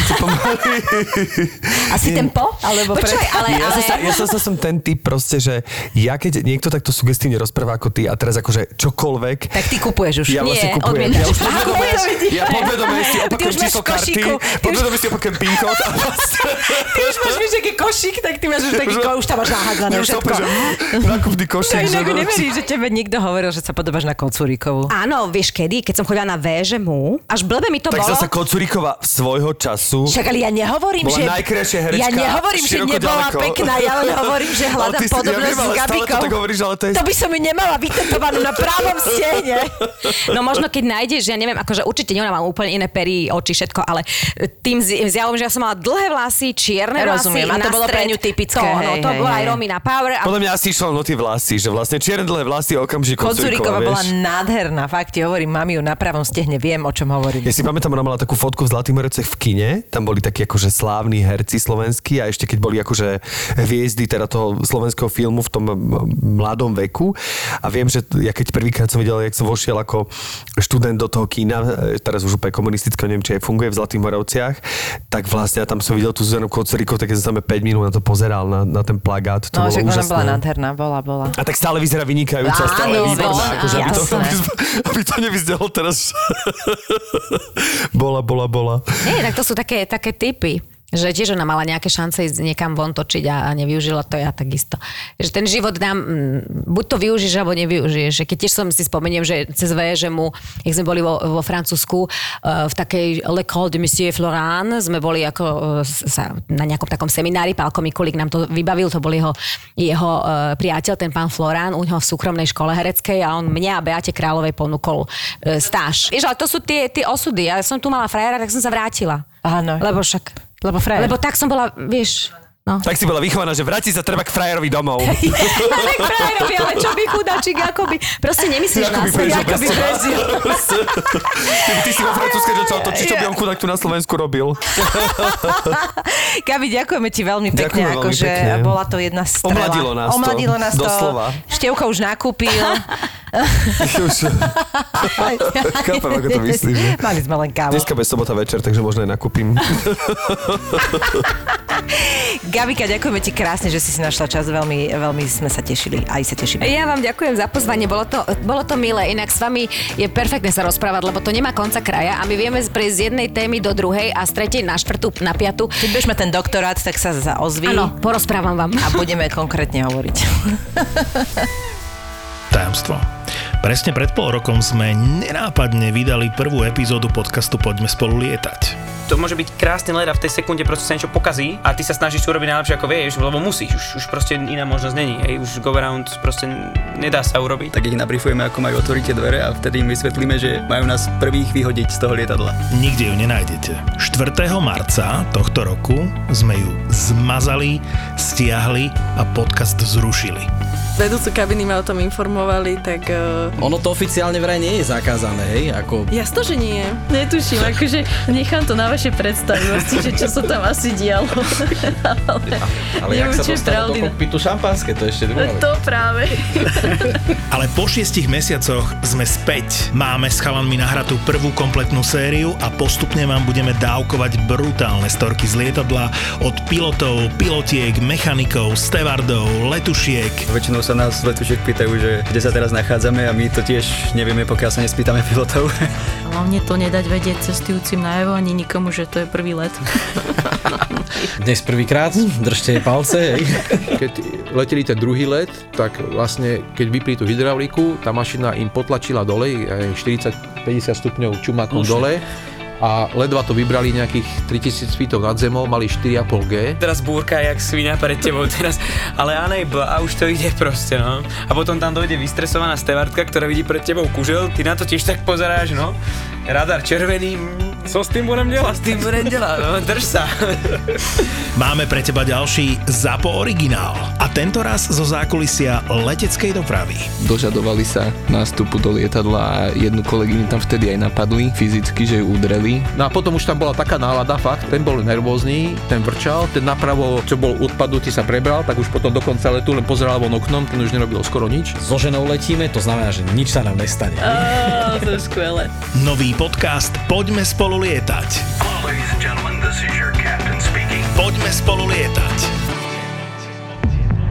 Asi ten po? Alebo Počkaj, pred... ale, ja, ale... som sa, ja som sa som ten typ proste, že ja keď niekto takto sugestívne rozpráva ako ty a teraz akože čokoľvek, Tak ty kupuješ už. ja vlastne Nie, kupujem. odmietaš. Ja už ja podvedome si opakujem číslo karty, podvedome si opakujem PIN kód. Ty už máš vieš, aký košík, tak ty máš už taký ko, už tam máš nahádzané to všetko. hm, nákupný No košík. že inak no. neveríš, že tebe nikto hovoril, že sa podobáš na Kocuríkovú. Áno, vieš kedy? Keď som chodila na VŽMU, až blbe mi to Tak bolo. zasa Kocuríková svojho času Však ale ja nehovorím, bola že... najkrajšia herečka Ja nehovorím, že nebola pekná, ja len hovorím, že hľadám podobnosť s to Gabikou. tak hovoríš, ale to je- To by som ju nemala vytetovanú na právom stehne. No možno keď nájdeš, ja neviem, akože určite nie, ona má úplne iné pery, oči, všetko, ale tým z- zjavom, že ja som mala dlhé vlasy, čierne Rozumiem, vlasy, a to bolo pre ňu typické, To, no, hej, to hej, bola hej. aj Romina Power. A Podľa mňa asi išlo len o tie vlasy, že vlastne čierne dlhé vlasy okamžite Kocuríková Kocuríková, bola nádherná, fakt ti hovorím, mám ju na pravom stehne, viem, o čom hovorím. Ja si pamätám, ona mala takú fotku v Zlatých Morecech v kine, tam boli takí akože slávni herci slovenskí a ešte keď boli akože hviezdy teda toho slovenského filmu v tom mladom veku a viem, že ja keď prvýkrát som videl, jak som vošiel ako študent do toho kína, e, teraz už úplne komunistické, neviem, či aj funguje v Zlatých Moravciach, tak vlastne ja tam som videl tú Zuzanu Kocoríkovú, tak keď som tam 5 minút na to pozeral, na, na ten plagát, to No, bolo však ona úžasné. bola nádherná, bola, bola. A tak stále vyzerá vynikajúca, Áno, stále výborná, veď, akože, aby, to, aby, aby to nevyzdelo teraz. bola, bola, bola. Nie, tak to sú také, také typy. Že tiež ona mala nejaké šance ísť niekam von točiť a, a nevyužila to ja takisto. Že ten život nám, buď to využiješ, alebo nevyužiješ. Že Keď tiež som si spomeniem, že cez V, že mu, jak sme boli vo, vo Francúzsku, uh, v takej L'École de Monsieur Florent, sme boli ako uh, sa, na nejakom takom seminári, Pálko Mikulík nám to vybavil, to bol jeho, jeho uh, priateľ, ten pán Florán, u neho v súkromnej škole hereckej a on mne a Beate Kráľovej ponúkol stáž. Vieš, ale to sú tie, tie osudy. Ja som tu mala frajera, tak som sa vrátila. Áno. Lebo však... Lebo frajer. Lebo tak som bola, vieš, No. Tak si bola vychovaná, že vráti sa treba k frajerovi domov. Ale frajerovi, ale čo by chudáčik, akoby, proste nemyslíš na Akoby bez teba. prežil. Ty, ty si vo Francúzske začal točiť, čo by on chudák tu na Slovensku robil. Gabi, ďakujeme ti veľmi pekne, akože bola to jedna strela. Omladilo nás to, Omladilo nás to. doslova. Števko už nakúpil. Už. Chápem, ako to myslíš. Mali sme len kávu. Dneska bude sobota večer, takže možno aj nakúpim. Gabika, ďakujeme ti krásne, že si si našla čas. Veľmi, veľmi sme sa tešili. Aj sa tešíme. Ja vám ďakujem za pozvanie, bolo to, bolo to milé. Inak s vami je perfektné sa rozprávať, lebo to nemá konca kraja a my vieme prejsť z jednej témy do druhej a z tretej na štvrtú, na piatu. Keď budeš mať ten doktorát, tak sa ozví. Áno, porozprávam vám. A budeme konkrétne hovoriť. Tajomstvo. Presne pred pol rokom sme nenápadne vydali prvú epizódu podcastu Poďme spolu lietať. To môže byť krásny let a v tej sekunde proste sa niečo pokazí a ty sa snažíš urobiť najlepšie ako vieš, lebo musíš, už, už proste iná možnosť není, hej, už go around proste nedá sa urobiť. tak ich nabrifujeme, ako majú otvoriť tie dvere a vtedy im vysvetlíme, že majú nás prvých vyhodiť z toho lietadla. Nikde ju nenájdete. 4. marca tohto roku sme ju zmazali, stiahli a podcast zrušili. Vedúcu kabiny ma o tom informovali, tak... Uh, Ono to oficiálne vraj nie je zakázané, hej? Ako... jasno, že nie. Netuším, akože nechám to na vaše predstavivosti, že čo sa tam asi dialo. ale Ale jak sa dostalo do kokpitu šampanské, to ešte druhá. To práve. Ale po šiestich mesiacoch sme späť. Máme s chalanmi nahratú prvú kompletnú sériu a postupne vám budeme dávkovať brutálne storky z lietadla od pilotov, pilotiek, mechanikov, stevardov, letušiek. Väčšinou sa nás letušiek pýtajú, že kde sa teraz nachádzame a my to tiež nevieme, pokiaľ sa nespýtame pilotov. Hlavne to nedať vedieť cestujúcim najavo ani nikomu, že to je prvý let. Dnes prvýkrát, držte palce, hej? Keď leteli ten druhý let, tak vlastne, keď vypli tú hydrauliku, tá mašina im potlačila dole, aj 40-50 stupňov čumakom dole a ledva to vybrali nejakých 3000 feetov nad zemou, mali 4,5G. Teraz búrka jak svinia pred tebou teraz, ale unable a už to ide proste, no. A potom tam dojde vystresovaná stevardka, ktorá vidí pred tebou kužel, ty na to tiež tak pozeráš, no. Radar červený, mm, co s tým budem delať? S tým budem delať, no, drž sa. Máme pre teba ďalší ZAPO originál. A tento raz zo zákulisia leteckej dopravy. Dožadovali sa nástupu do lietadla a jednu kolegyňu tam vtedy aj napadli fyzicky, že ju udreli. No a potom už tam bola taká nálada, fakt, ten bol nervózny, ten vrčal, ten napravo, čo bol odpadnutý, sa prebral, tak už potom do konca letu len pozeral von oknom, ten už nerobil skoro nič. So ženou letíme, to znamená, že nič sa nám nestane. Á, to je skvelé. Nový podcast Poďme spolu lietať. Poďme spolu lietať.